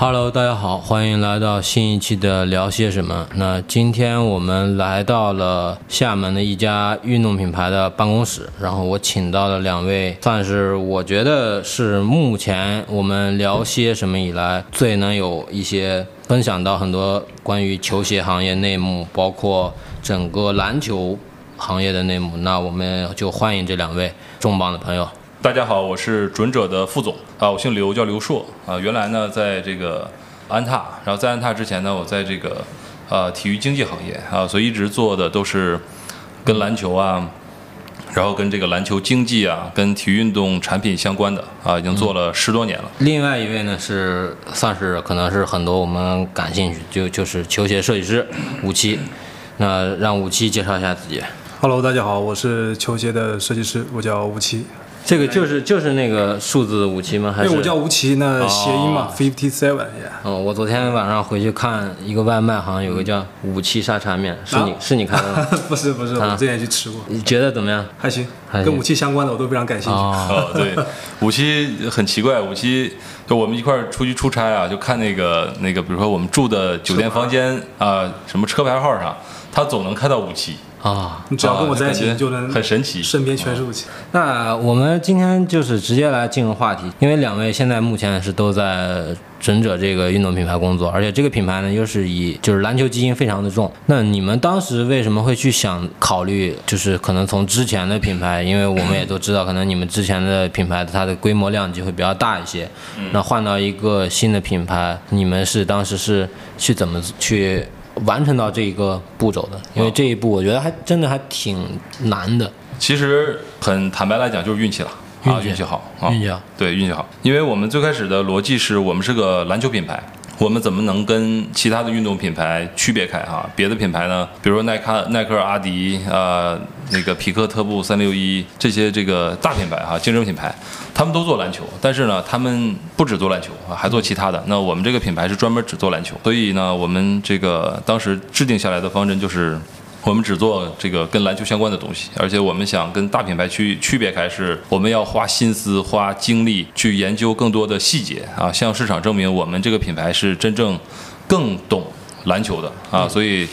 Hello，大家好，欢迎来到新一期的聊些什么。那今天我们来到了厦门的一家运动品牌的办公室，然后我请到了两位，算是我觉得是目前我们聊些什么以来最能有一些分享到很多关于球鞋行业内幕，包括整个篮球行业的内幕。那我们就欢迎这两位重磅的朋友。大家好，我是准者的副总啊，我姓刘，叫刘硕啊。原来呢，在这个安踏，然后在安踏之前呢，我在这个呃体育经济行业啊，所以一直做的都是跟篮球啊，然后跟这个篮球经济啊，跟体育运动产品相关的啊，已经做了十多年了。另外一位呢是算是可能是很多我们感兴趣，就就是球鞋设计师武七。那让武七介绍一下自己。Hello，大家好，我是球鞋的设计师，我叫吴奇。这个就是就是那个数字五七吗？还是？因为我叫吴奇，那谐音嘛哦，Fifty Seven，哦，我昨天晚上回去看一个外卖，好像有个叫五七沙茶面，是你、啊？是你开的吗？不是不是，啊。我之前也去吃过，你觉得怎么样？还行，还行。跟武器相关的我都非常感兴趣。哦，哦，对，五七很奇怪，五七就我们一块儿出去出差啊，就看那个那个，比如说我们住的酒店房间啊、什么车牌号上，他总能看到五七，啊、你只要跟我在一起，就能很神奇身边全是武器。那我们今天就是直接来进入话题，因为两位现在目前是都在准者这个运动品牌工作，而且这个品牌呢又是以就是篮球基因非常的重。那你们当时为什么会去想考虑，就是可能从之前的品牌，因为我们也都知道，可能你们之前的品牌它的规模量级会比较大一些，那换到一个新的品牌，你们是当时是去怎么去？完成到这一个步骤的，因为这一步我觉得还真的还挺难的。其实很坦白来讲，就是运气了啊，运气运气好啊，运气好对，运气好。因为我们最开始的逻辑是我们是个篮球品牌，我们怎么能跟其他的运动品牌区别开哈？别的品牌呢，比如说耐克、耐克、阿迪、呃那个匹克特步、三六一这些这个大品牌哈、竞争品牌，他们都做篮球，但是呢，他们不止做篮球啊，还做其他的。那我们这个品牌是专门只做篮球，所以呢，我们这个当时制定下来的方针就是。我们只做这个跟篮球相关的东西，而且我们想跟大品牌区区别开，是我们要花心思、花精力去研究更多的细节啊，向市场证明我们这个品牌是真正更懂篮球的啊，所以。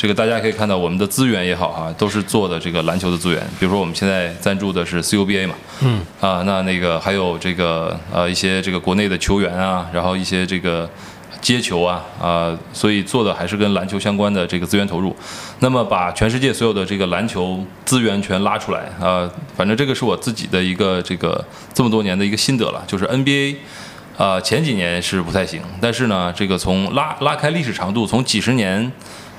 这个大家可以看到，我们的资源也好啊，都是做的这个篮球的资源。比如说，我们现在赞助的是 CUBA 嘛，嗯，啊，那那个还有这个呃一些这个国内的球员啊，然后一些这个接球啊啊、所以做的还是跟篮球相关的这个资源投入。那么把全世界所有的这个篮球资源全拉出来啊、反正这个是我自己的一个这个这么多年的一个心得了，就是 NBA。呃、前几年是不太行，但是呢，这个从拉拉开历史长度，从几十年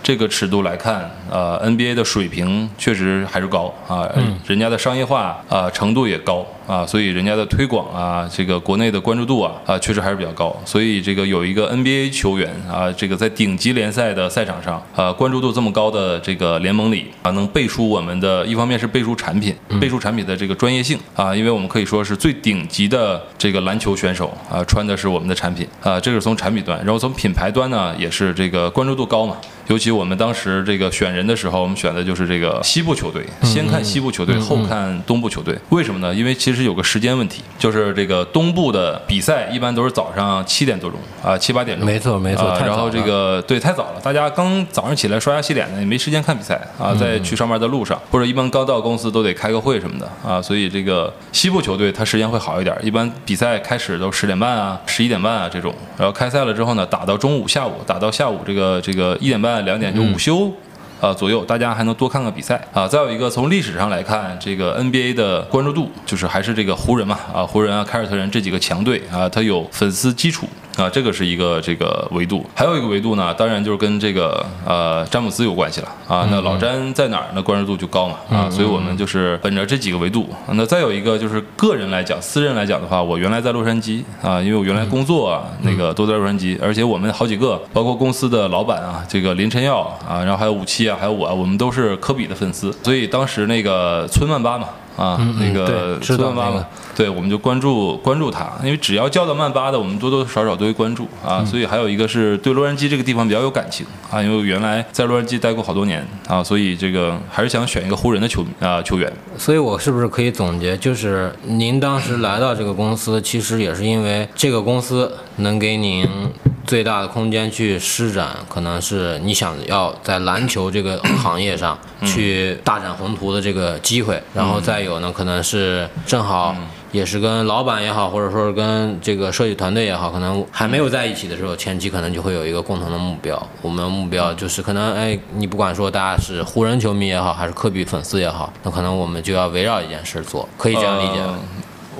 这个尺度来看，呃，NBA 的水平确实还是高啊，人家的商业化啊、程度也高啊，所以人家的推广啊，这个国内的关注度啊啊确实还是比较高，所以这个有一个 NBA 球员啊，这个在顶级联赛的赛场上啊，关注度这么高的这个联盟里啊，能背书我们的一方面是背书产品，背书产品的这个专业性啊，因为我们可以说是最顶级的这个篮球选手啊，穿的是我们的产品啊，这个是从产品端，然后从品牌端呢，也是这个关注度高嘛。尤其我们当时这个选人的时候，我们选的就是这个西部球队，先看西部球队，后看东部球队。为什么呢？因为其实有个时间问题，就是这个东部的比赛一般都是早上七点多钟啊，七八点钟。没错没错啊然后这个对太早了，大家刚早上起来刷牙洗脸呢，也没时间看比赛啊，在去上班的路上，或者一般刚到公司都得开个会什么的啊，所以这个西部球队它时间会好一点，一般比赛开始都十点半啊、十一点半啊这种，然后开赛了之后呢，打到中午、下午，打到下午这个这个一点半、两点就午休。啊左右，大家还能多看看比赛啊。再有一个，从历史上来看，这个 NBA 的关注度就是还是这个湖人嘛啊，湖人啊、凯尔特人这几个强队啊，它有粉丝基础啊，这个是一个这个维度。还有一个维度呢，当然就是跟这个呃詹姆斯有关系了啊。那老詹在哪儿，那关注度就高嘛啊。所以我们就是本着这几个维度。那再有一个就是个人来讲，私人来讲的话，我原来在洛杉矶啊，因为我原来工作啊那个都在洛杉矶，而且我们好几个，包括公司的老板啊，这个林晨耀啊，然后还有武七啊，还有我啊，我们都是科比的粉丝，所以当时那个村万八嘛。啊，那个村万八嘛，对，我们就关注关注他，因为只要叫到曼巴的，我们多多少少都会关注嗯啊。所以还有一个是对洛杉矶这个地方比较有感情啊，因为我原来在洛杉矶待过好多年啊，所以这个还是想选一个湖人的球啊球员。所以我是不是可以总结，就是您当时来到这个公司，其实也是因为这个公司能给您最大的空间去施展，可能是你想要在篮球这个行业上去大展宏图的这个机会，然后再有呢，可能是正好。也是跟老板也好，或者说是跟这个设计团队也好，可能还没有在一起的时候，前期可能就会有一个共同的目标。我们目标就是可能，哎，你不管说大家是湖人球迷也好，还是科比粉丝也好，那可能我们就要围绕一件事做，可以这样理解。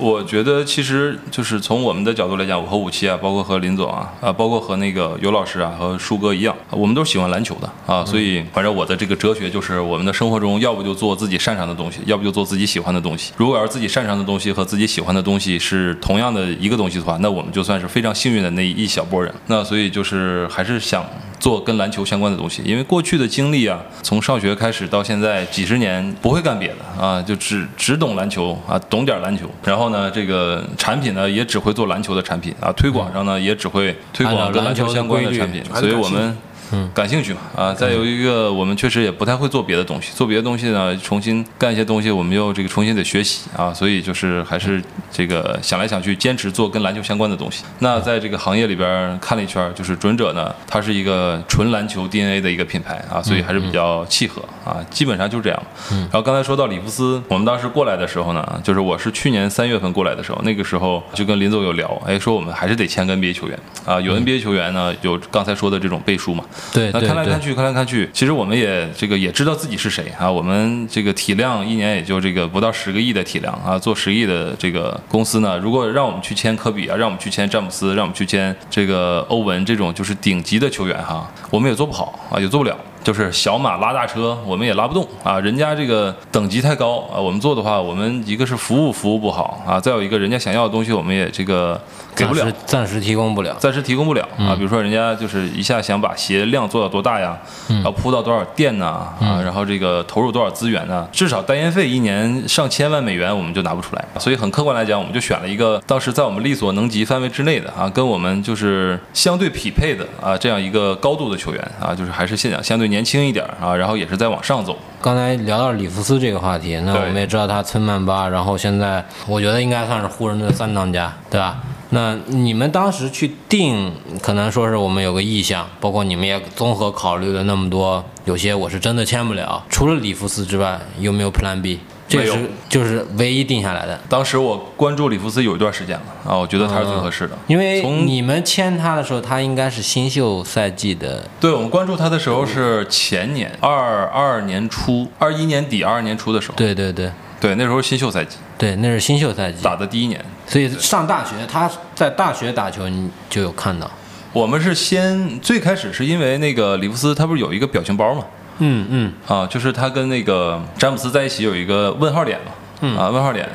我觉得其实就是从我们的角度来讲，我和武七啊，包括和林总啊，啊，包括和那个尤老师啊，和舒哥一样，我们都是喜欢篮球的啊，所以反正我的这个哲学就是，我们的生活中要不就做自己擅长的东西，要不就做自己喜欢的东西。如果要是自己擅长的东西和自己喜欢的东西是同样的一个东西的话，那我们就算是非常幸运的那一小波人。那所以就是还是想。做跟篮球相关的东西，因为过去的经历啊，从上学开始到现在几十年不会干别的啊，就只只懂篮球啊，懂点篮球。然后呢，这个产品呢也只会做篮球的产品啊，推广上呢也只会推广跟篮球相关的产品，所以我们。嗯，感兴趣嘛？啊，再有一个，我们确实也不太会做别的东西，做别的东西呢，重新干一些东西，我们又这个重新得学习啊，所以就是还是这个想来想去，坚持做跟篮球相关的东西。那在这个行业里边看了一圈，就是准者呢，它是一个纯篮球 DNA 的一个品牌啊，所以还是比较契合啊，基本上就是这样。然后刚才说到里夫斯，我们当时过来的时候呢，就是我是去年三月份过来的时候，那个时候就跟林总有聊，哎，说我们还是得签个 NBA 球员啊，有 NBA 球员呢，有刚才说的这种背书嘛。对，那看来看去，看来看去，其实我们也这个也知道自己是谁啊。我们这个体量一年也就这个不到十个亿的体量啊，做十亿的这个公司呢，如果让我们去签科比啊，让我们去签詹姆斯，让我们去签这个欧文这种就是顶级的球员哈，我们也做不好啊，也做不了。就是小马拉大车，我们也拉不动啊！人家这个等级太高啊，我们做的话，我们一个是服务服务不好啊，再有一个人家想要的东西，我们也这个给不了，暂时提供不了，暂时提供不了啊。比如说人家就是一下想把鞋量做到多大呀，要铺到多少店呢啊，然后这个投入多少资源呢？至少代言费一年上千万美元，我们就拿不出来。所以很客观来讲，我们就选了一个当时在我们力所能及范围之内的啊，跟我们就是相对匹配的啊这样一个高度的球员啊，就是还是现在相对。年轻一点啊，然后也是在往上走。刚才聊到里弗斯这个话题，那我们也知道他村曼巴，然后现在我觉得应该算是湖人的三当家，对吧？那你们当时去定，可能说是我们有个意向，包括你们也综合考虑了那么多，有些我是真的签不了。除了里弗斯之外，有没有 Plan B？这是就是唯一定下来的。当时我关注里弗斯有一段时间了啊，我觉得他是最合适的。因为从你们签他的时候，他应该是新秀赛季的。对，我们关注他的时候是前年二二年初，二一年底二二年初的时候。对对对对，那时候新秀赛季。对，那是新秀赛季打的第一年。所以上大学，他在大学打球，你就有看到。我们是先最开始是因为那个里弗斯，他不是有一个表情包吗？嗯嗯。啊，就是他跟那个詹姆斯在一起有一个问号点嘛，嗯。啊问号点，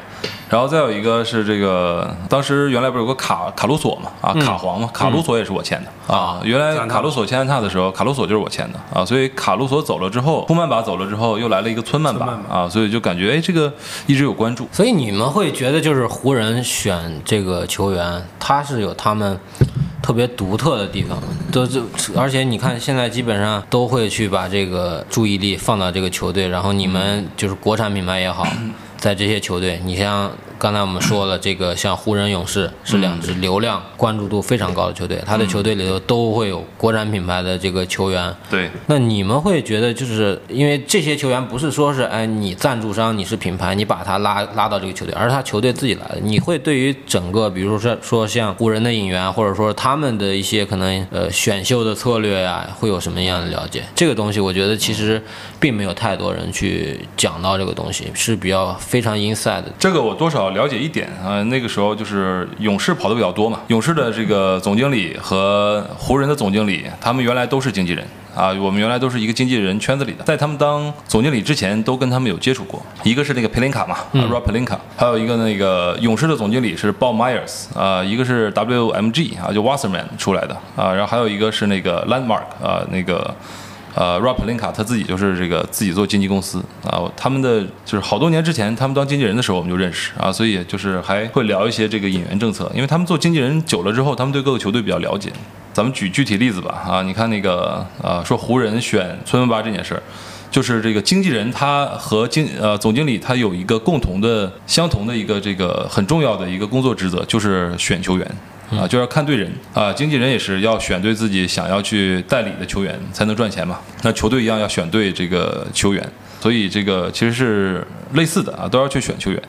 然后再有一个是这个，当时原来不是有个卡卡鲁索嘛，啊卡皇嘛，卡鲁索也是我签的。啊，原来卡鲁索签安踏的时候，卡鲁索就是我签的。啊，所以卡鲁索走了之后，库曼巴走了之后，又来了一个村曼巴啊，所以就感觉哎这个一直有关注，所以你们会觉得就是湖人选这个球员，他是有他们。特别独特的地方，都就而且你看，现在基本上都会去把这个注意力放到这个球队，然后你们就是国产品牌也好，在这些球队，你像。刚才我们说了，这个像湖人、勇士是两支流量关注度非常高的球队，他的球队里头都会有国产品牌的这个球员。对。那你们会觉得，就是因为这些球员不是说是哎你赞助商你是品牌，你把他拉拉到这个球队，而是他球队自己来的。你会对于整个，比如说说像湖人的引援，或者说他们的一些可能呃选秀的策略呀，会有什么样的了解？这个东西我觉得其实并没有太多人去讲到这个东西，是比较非常 inside 的。这个我多少。了解一点啊，那个时候就是勇士跑的比较多嘛。勇士的这个总经理和湖人的总经理，他们原来都是经纪人啊。我们原来都是一个经纪人圈子里的，在他们当总经理之前，都跟他们有接触过。一个是那个佩林卡嘛，Rob Pelinka，还有一个那个勇士的总经理是 Bob Myers 啊，一个是 WMG 啊，就 Wasserman 出来的啊，然后还有一个是那个 Landmark 啊，那个。呃，Rob Pelinka 他自己就是这个自己做经纪公司啊，他们的就是好多年之前他们当经纪人的时候我们就认识啊，所以就是还会聊一些这个引援政策，因为他们做经纪人久了之后，他们对各个球队比较了解。咱们举具体例子吧啊，你看那个呃说湖人选村文巴这件事儿，就是这个经纪人他和经呃总经理他有一个共同的相同的一个这个很重要的一个工作职责，就是选球员。啊，就要看对人啊。经纪人也是要选对自己想要去代理的球员才能赚钱嘛。那球队一样要选对这个球员，所以这个其实是类似的啊，都要去选球员。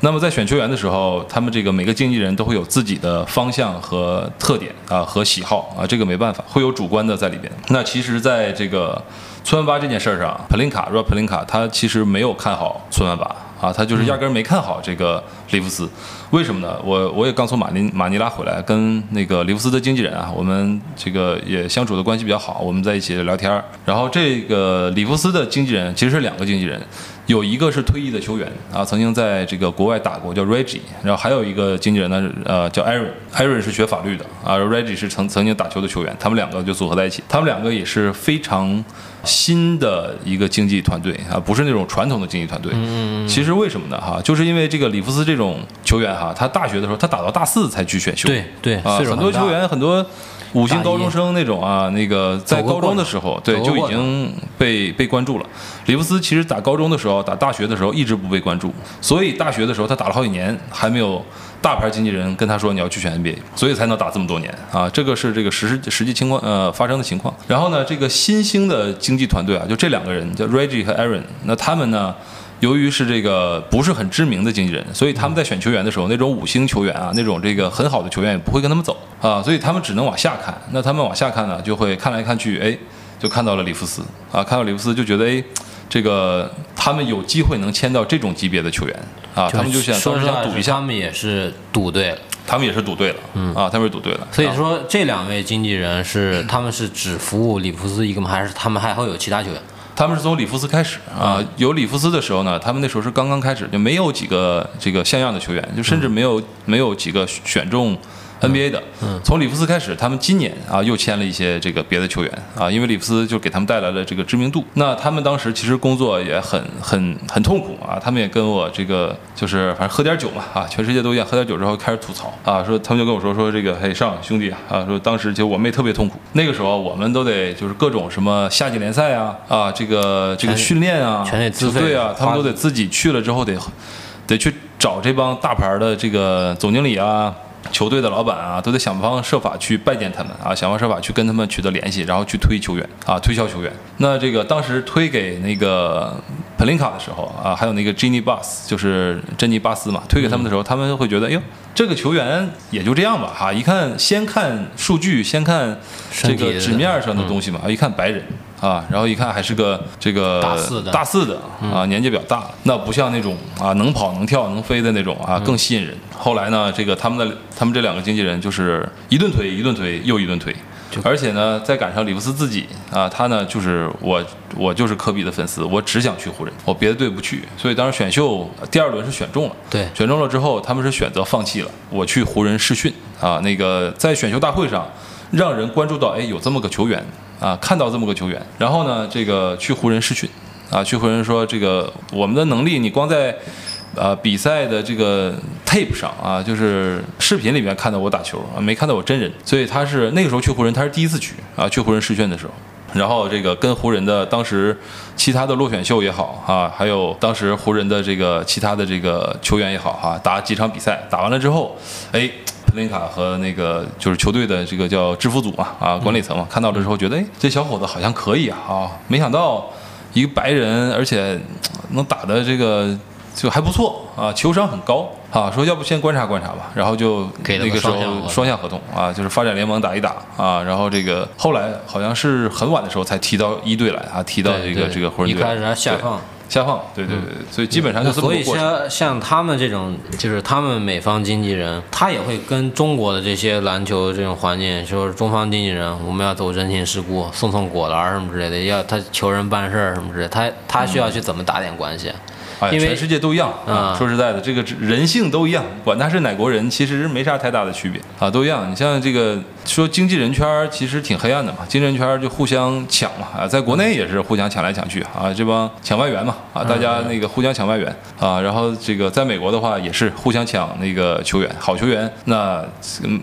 那么在选球员的时候，他们这个每个经纪人都会有自己的方向和特点啊和喜好啊，这个没办法，会有主观的在里边。那其实，在这个村万巴这件事儿上，普林卡 Rob 普林卡他其实没有看好村万巴。啊，他就是压根儿没看好这个里弗斯，为什么呢？我我也刚从马尼马尼拉回来，跟那个里弗斯的经纪人啊，我们这个也相处的关系比较好，我们在一起聊天儿。然后这个里弗斯的经纪人其实是两个经纪人，有一个是退役的球员啊，曾经在这个国外打过，叫 Reggie。然后还有一个经纪人呢，呃，叫 Aaron，Aaron 是学法律的啊，Reggie 是曾曾经打球的球员，他们两个就组合在一起，他们两个也是非常。新的一个经纪团队啊，不是那种传统的经纪团队。嗯其实为什么呢？哈，就是因为这个里弗斯这种球员哈，他大学的时候他打到大四才去选秀。对对啊，很多球员很多五星高中生那种啊，那个在高中的时候对就已经被被关注了。里弗斯其实打高中的时候，打大学的时候一直不被关注，所以大学的时候他打了好几年还没有。大牌经纪人跟他说你要去选 NBA，所以才能打这么多年啊！这个是这个实实际情况呃发生的情况。然后呢，这个新兴的经纪团队啊，就这两个人叫 Reggie 和 Aaron，那他们呢，由于是这个不是很知名的经纪人，所以他们在选球员的时候，那种五星球员啊，那种这个很好的球员也不会跟他们走啊，所以他们只能往下看。那他们往下看呢，就会看来看去，哎，就看到了里弗斯啊，看到里弗斯就觉得哎。这个他们有机会能签到这种级别的球员啊，他们就想说是想赌一下，他们也是赌对了，他们也是赌对了，嗯啊，他们是赌对了。所以说这两位经纪人是他们是只服务里弗斯一个吗？还是他们还会有其他球员？他们是从里弗斯开始啊，有里弗斯的时候呢，他们那时候是刚刚开始，就没有几个这个像样的球员，就甚至没有没有几个选中。NBA 的，从里弗斯开始，他们今年啊又签了一些这个别的球员啊，因为里弗斯就给他们带来了这个知名度。那他们当时其实工作也很很很痛苦啊，他们也跟我这个就是反正喝点酒嘛啊，全世界都一样，喝点酒之后开始吐槽啊，说他们就跟我说说这个嘿上兄弟啊，说当时就我们也特别痛苦，那个时候我们都得就是各种什么夏季联赛啊啊这个这个训练啊，全得自费对啊，他们都得自己去了之后得得去找这帮大牌的这个总经理啊。球队的老板啊，都得想方设法去拜见他们啊，想方设法去跟他们取得联系，然后去推球员啊，推销球员。那这个当时推给那个彭林卡的时候啊，还有那个 Jenny buss 就是珍妮巴斯嘛，推给他们的时候，他们会觉得，哎呦，这个球员也就这样吧，哈，一看先看数据，先看这个纸面上的东西嘛，一看白人。啊，然后一看还是个这个大四的，大四的啊，年纪比较大，那不像那种啊能跑能跳能飞的那种啊，更吸引人。后来呢，这个他们的他们这两个经纪人就是一顿推，一顿推，又一顿推，而且呢，再赶上里弗斯自己啊，他呢就是我我就是科比的粉丝，我只想去湖人，我别的队不去。所以当时选秀第二轮是选中了，对，选中了之后，他们是选择放弃了，我去湖人试训啊。那个在选秀大会上，让人关注到，哎，有这么个球员。啊，看到这么个球员，然后呢，这个去湖人试训，啊，去湖人说这个我们的能力，你光在，呃，比赛的这个 tape 上啊，就是视频里面看到我打球啊，没看到我真人，所以他是那个时候去湖人，他是第一次去啊，去湖人试训的时候，然后这个跟湖人的当时其他的落选秀也好啊，还有当时湖人的这个其他的这个球员也好哈，打几场比赛，打完了之后，哎。林卡和那个就是球队的这个叫制服组嘛，啊，管理层嘛，看到了之后觉得，哎，这小伙子好像可以啊，啊，没想到一个白人，而且能打的这个就还不错啊，球商很高啊，说要不先观察观察吧，然后就那个时候双向合同啊，就是发展联盟打一打啊，然后这个后来好像是很晚的时候才提到一队来啊，提到这个这个湖人队，一开始下放。下放，对对对，所以基本上就这么所以像像他们这种，就是他们美方经纪人，他也会跟中国的这些篮球这种环境，就是中方经纪人，我们要走人情世故，送送果篮什么之类的，要他求人办事儿什么之类，他他需要去怎么打点关系。因为全世界都一样啊，说实在的，这个人性都一样，管他是哪国人，其实没啥太大的区别啊，都一样。你像这个说经纪人圈其实挺黑暗的嘛，经纪人圈就互相抢嘛啊，在国内也是互相抢来抢去啊，这帮抢外援嘛啊，大家那个互相抢外援啊，然后这个在美国的话也是互相抢那个球员，好球员那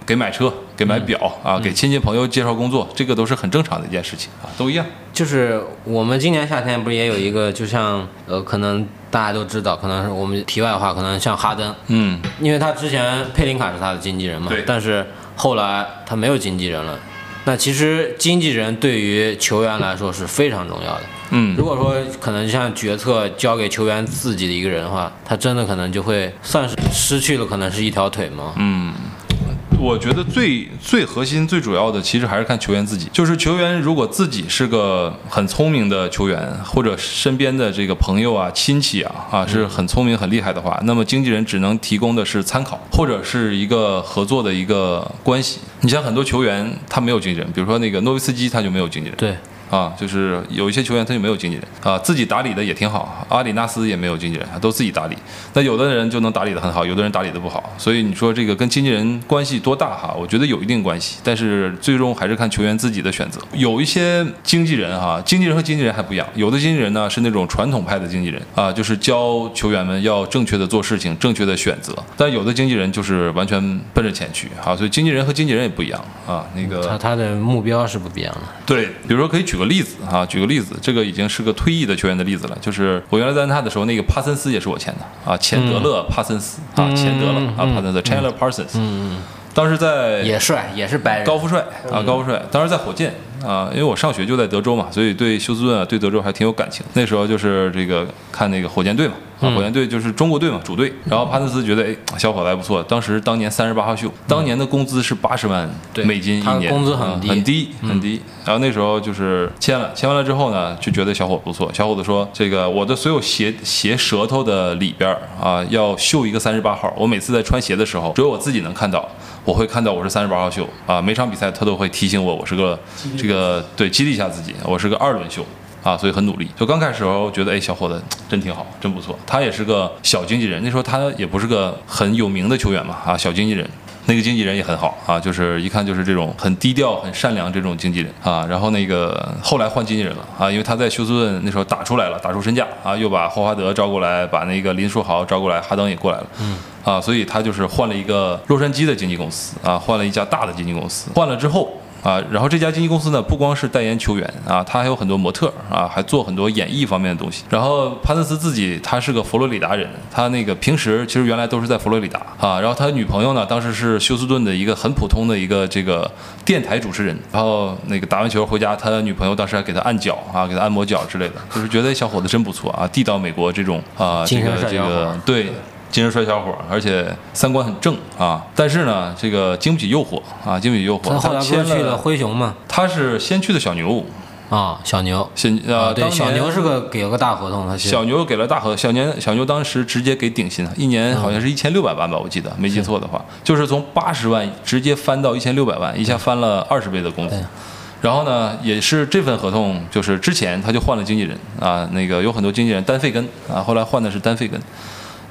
给买车。给买表啊，给亲戚朋友介绍工作，这个都是很正常的一件事情啊，都一样。就是我们今年夏天不是也有一个，就像呃，可能大家都知道，可能是我们题外话，可能像哈登，嗯，因为他之前佩林卡是他的经纪人嘛，对，但是后来他没有经纪人了。那其实经纪人对于球员来说是非常重要的。嗯如果说可能像决策交给球员自己的一个人的话，他真的可能就会算是失去了可能是一条腿嘛。嗯，我觉得最最核心、最主要的，其实还是看球员自己。就是球员如果自己是个很聪明的球员，或者身边的这个朋友啊、亲戚啊啊是很聪明、很厉害的话，那么经纪人只能提供的是参考，或者是一个合作的一个关系。你像很多球员他没有经纪人，比如说那个诺维斯基他就没有经纪人。对，啊，就是有一些球员他就没有经纪人啊，自己打理的也挺好。阿里纳斯也没有经纪人，都自己打理。那有的人就能打理的很好，有的人打理的不好。所以你说这个跟经纪人关系多大哈？我觉得有一定关系，但是最终还是看球员自己的选择。有一些经纪人哈，经纪人和经纪人还不一样。有的经纪人呢是那种传统派的经纪人啊，就是教球员们要正确的做事情，正确的选择。但有的经纪人就是完全奔着钱去啊，所以经纪人和经纪人也不一样啊。那个他他的目标是不一样的。对，比如说可以举个例子啊，举个例子，这个已经是个退役的球员的例子了，就是我原来在安踏的时候，那个帕森斯也是我签的啊，钱德勒帕森斯啊，钱德勒啊，帕森斯 Chandler Parsons，嗯。嗯，当时在也帅，也是白人。高富帅啊，高富帅，当时在火箭啊，因为我上学就在德州嘛，所以对休斯顿啊，对德州还挺有感情。那时候就是这个看那个火箭队嘛，啊，火箭队就是中国队嘛，主队。然后帕森斯觉得，哎，小伙子还不错。当时当年三十八号秀，当年的工资是八十万美金一年，工资很低很低很低。然后那时候就是签了，签完了之后呢，就觉得小伙不错。小伙子说，这个我的所有鞋鞋舌头的里边啊，要绣一个三十八号。我每次在穿鞋的时候，只有我自己能看到。我会看到我是三十八号秀啊，每场比赛他都会提醒我，我是个这个对激励一下自己，我是个二轮秀啊，所以很努力。就刚开始的时候觉得，哎，小伙子真挺好，真不错。他也是个小经纪人，那时候他也不是个很有名的球员嘛啊，小经纪人。那个经纪人也很好啊，就是一看就是这种很低调、很善良这种经纪人啊。然后那个后来换经纪人了啊，因为他在休斯顿那时候打出来了，打出身价啊，又把霍华德招过来，把那个林书豪招过来，哈登也过来了。嗯。啊，所以他就是换了一个洛杉矶的经纪公司啊，换了一家大的经纪公司。换了之后啊，然后这家经纪公司呢，不光是代言球员啊，他还有很多模特啊，还做很多演艺方面的东西。然后潘森斯自己他是个佛罗里达人，他那个平时其实原来都是在佛罗里达啊。然后他女朋友呢，当时是休斯顿的一个很普通的一个这个电台主持人。然后那个打完球回家，他女朋友当时还给他按脚啊，给他按摩脚之类的，就是觉得小伙子真不错啊，地道美国这种啊，这个这个对。精神帅小伙儿，而且三观很正啊，但是呢，这个经不起诱惑啊，经不起诱惑。他后来不是去了灰熊吗？他是先去的小牛，啊，小牛。先啊，呃，对，小牛是个给了个大合同，他是小牛给了大合，小年小牛当时直接给顶薪，一年好像是一千六百万吧，我记得没记错的话，就是从八十万直接翻到一千六百万，一下翻了二十倍的工资。然后呢，也是这份合同，就是之前他就换了经纪人啊，那个有很多经纪人，单费根啊，后来换的是单费根。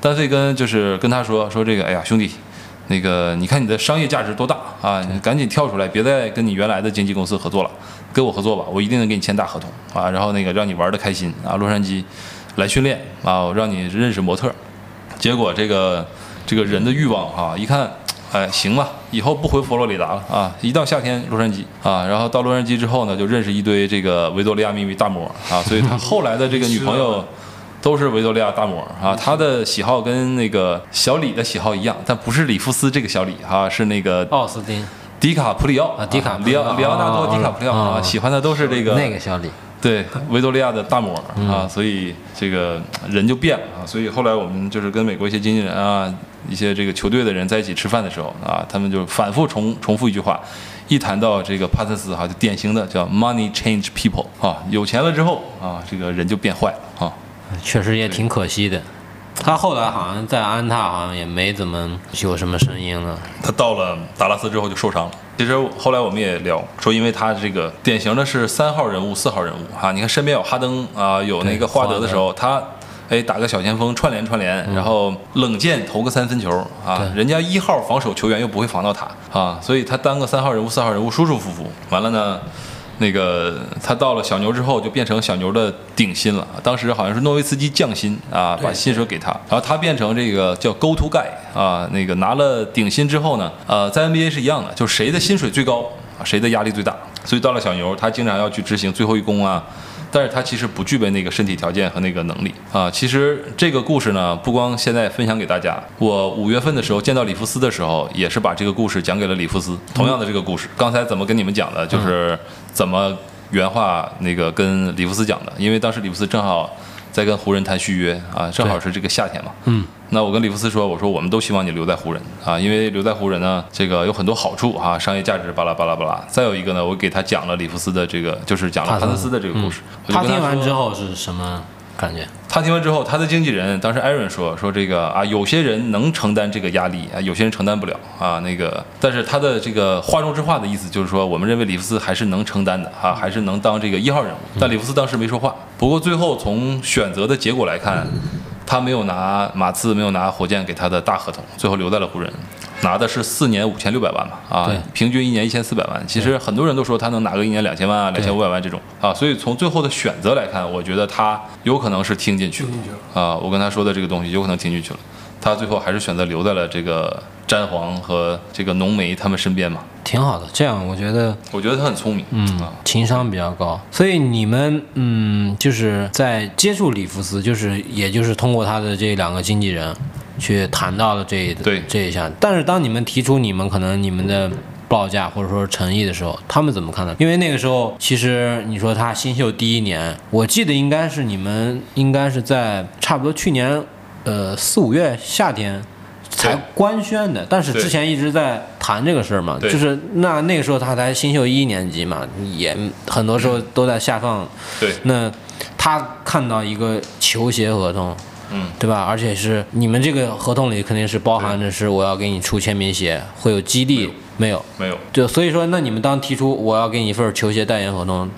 丹费根就是跟他说说这个，哎呀，兄弟，那个你看你的商业价值多大啊，你赶紧跳出来，别再跟你原来的经纪公司合作了，跟我合作吧，我一定能给你签大合同啊，然后那个让你玩的开心啊，洛杉矶来训练啊，我让你认识模特。结果这个这个人的欲望啊，一看，哎，行吧，以后不回佛罗里达了啊，一到夏天洛杉矶啊，然后到洛杉矶之后呢，就认识一堆这个维多利亚秘密大模啊，所以他后来的这个女朋友。都是维多利亚大模啊，他的喜好跟那个小李的喜好一样，但不是里夫斯这个小李啊，是那个奥斯汀。迪卡普里奥啊迪卡普里奥。里奥纳多哦迪卡普里奥啊，哦喜欢的都是这个那个小李，对维多利亚的大模啊，所以这个人就变了啊。所以后来我们就是跟美国一些经纪人啊、一些这个球队的人在一起吃饭的时候啊，他们就反复重重复一句话，一谈到这个帕特斯哈，就典型的叫 money change people 啊，有钱了之后啊，这个人就变坏了啊。确实也挺可惜的。他后来好像在安踏好像也没怎么有什么声音了。他到了达拉斯之后就受伤了。其实后来我们也聊说，因为他这个典型的是三号人物、四号人物哈、你看身边有哈登啊、有那个霍华德的时候，他哎打个小前锋串联串联，然后冷箭投个三分球啊，人家一号防守球员又不会防到他啊，所以他当个三号人物、四号人物舒舒服服。完了呢。那个他到了小牛之后，就变成小牛的顶薪了。当时好像是诺维斯基降薪啊，把薪水给他，然后他变成这个叫 Go to Guy 啊。那个拿了顶薪之后呢，呃，在 NBA 是一样的，就是谁的薪水最高，啊谁的压力最大。所以到了小牛，他经常要去执行最后一攻啊，但是他其实不具备那个身体条件和那个能力啊。其实这个故事呢，不光现在分享给大家，我五月份的时候见到里夫斯的时候，也是把这个故事讲给了里夫斯。同样的这个故事，刚才怎么跟你们讲的，就是怎么原话那个跟里夫斯讲的，因为当时里夫斯正好在跟湖人谈续约啊，正好是这个夏天嘛。嗯。那我跟里弗斯说，我说我们都希望你留在湖人啊，因为留在湖人呢，这个有很多好处啊，商业价值巴拉巴拉巴拉。再有一个呢，我给他讲了里弗斯的这个，就是讲了帕特斯的这个故事。他听完之后是什么感觉？他听完之后，他的经纪人当时艾伦说说这个啊，有些人能承担这个压力啊，有些人承担不了啊。那个，但是他的这个话中之话的意思就是说，我们认为里弗斯还是能承担的啊，还是能当这个一号人物。但里弗斯当时没说话。不过最后从选择的结果来看。他没有拿马刺，没有拿火箭给他的大合同，最后留在了湖人，拿的是四年五千六百万吧，啊，平均一年一千四百万。其实很多人都说他能拿个一年两千万啊，两千五百万这种啊，所以从最后的选择来看，我觉得他有可能是听进去了。啊，我跟他说的这个东西有可能听进去了，他最后还是选择留在了这个。詹皇和这个浓眉他们身边嘛，挺好的。这样我觉得，我觉得他很聪明，嗯，情商比较高。所以你们，嗯，就是在接触里弗斯，就是也就是通过他的这两个经纪人去谈到了这对这一项。但是当你们提出你们可能你们的报价或者说诚意的时候，他们怎么看呢？因为那个时候其实你说他新秀第一年，我记得应该是你们应该是在差不多去年呃四五月夏天。才官宣的，但是之前一直在谈这个事儿嘛，就是那那个时候他才新秀一年级嘛，也很多时候都在下放。对，那他看到一个球鞋合同，嗯，对吧？而且是你们这个合同里肯定是包含着是我要给你出签名鞋，会有激励没有？没有。就所以说，那你们当提出我要给你一份球鞋代言合同。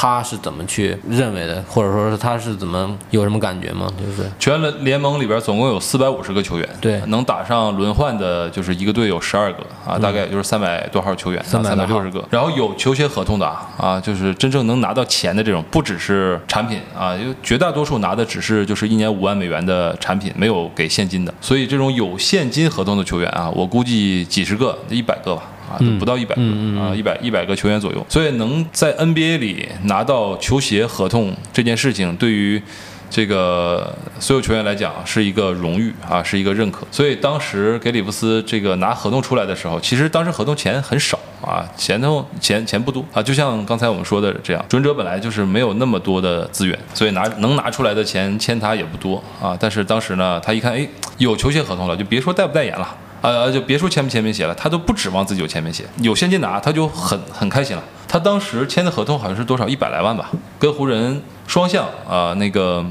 他是怎么去认为的，或者说是他是怎么有什么感觉吗？就是全联联盟里边总共有四百五十个球员，对，能打上轮换的，就是一个队有十二个啊，大概就是三百多号球员，三百六十个。然后有球鞋合同的啊，就是真正能拿到钱的这种，不只是产品啊，因为绝大多数拿的只是就是一年五万美元的产品，没有给现金的。所以这种有现金合同的球员啊，我估计几十个、一百个吧。啊，都不到一百个啊，一百一百个球员左右，所以能在 NBA 里拿到球鞋合同这件事情，对于这个所有球员来讲是一个荣誉啊，是一个认可。所以当时给里弗斯这个拿合同出来的时候，其实当时合同钱很少啊，钱头钱钱不多啊，就像刚才我们说的这样，准者本来就是没有那么多的资源，所以拿能拿出来的钱签他也不多啊。但是当时呢，他一看，哎，有球鞋合同了，就别说代不代言了。呃，就别说签不签名鞋了，他都不指望自己有签名鞋，有现金拿他就很很开心了。他当时签的合同好像是多少一百来万吧，跟湖人双向啊，那个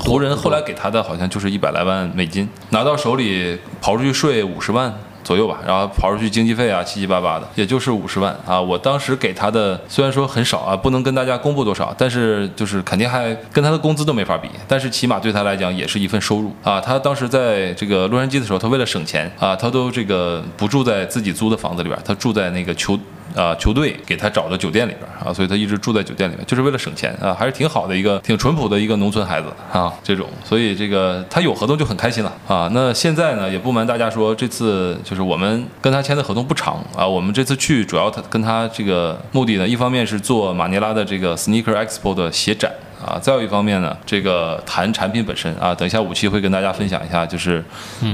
湖人后来给他的好像就是一百来万美金，拿到手里刨出去税五十万。左右吧，然后跑出去经济费啊，七七八八的，也就是五十万啊。我当时给他的虽然说很少啊，不能跟大家公布多少，但是就是肯定还跟他的工资都没法比，但是起码对他来讲也是一份收入啊。他当时在这个洛杉矶的时候，他为了省钱啊，他都这个不住在自己租的房子里边，他住在那个球。啊，球队给他找的酒店里边啊，所以他一直住在酒店里面，就是为了省钱啊，还是挺好的一个挺淳朴的一个农村孩子啊，这种，所以这个他有合同就很开心了啊。那现在呢，也不瞒大家说，这次就是我们跟他签的合同不长啊，我们这次去主要他跟他这个目的呢，一方面是做马尼拉的这个 Sneaker Expo 的鞋展。啊，再有一方面呢，这个谈产品本身啊，等一下武器会跟大家分享一下，就是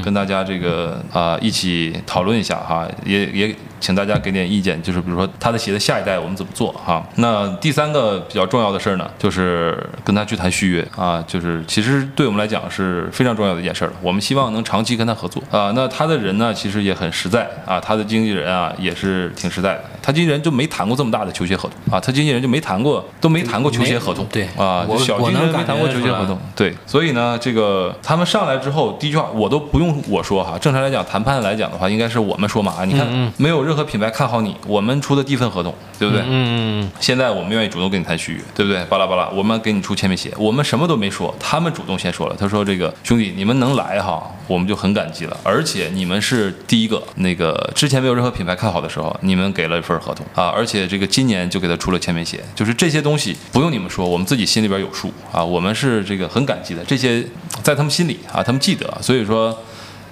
跟大家这个啊一起讨论一下哈，也也请大家给点意见，就是比如说他的鞋的下一代我们怎么做哈。那第三个比较重要的事儿呢，就是跟他去谈续约啊，就是其实对我们来讲是非常重要的一件事儿了，我们希望能长期跟他合作啊。那他的人呢，其实也很实在啊，他的经纪人啊也是挺实在的，他经纪人就没谈过这么大的球鞋合同啊，他经纪人就没谈过，都没谈过球鞋合同，对啊。小金人没谈过球鞋合同，对，所以呢，这个他们上来之后，第一句话我都不用我说哈，正常来讲谈判来讲的话，应该是我们说嘛啊，你看没有任何品牌看好你，我们出的第一份合同，对不对？嗯嗯。现在我们愿意主动跟你谈续约，对不对？巴拉巴拉，我们给你出签名鞋，我们什么都没说，他们主动先说了，他说这个兄弟你们能来哈，我们就很感激了，而且你们是第一个，那个之前没有任何品牌看好的时候，你们给了一份合同啊，而且这个今年就给他出了签名鞋，就是这些东西不用你们说，我们自己心里边有数啊。我们是这个很感激的，这些在他们心里啊，他们记得，所以说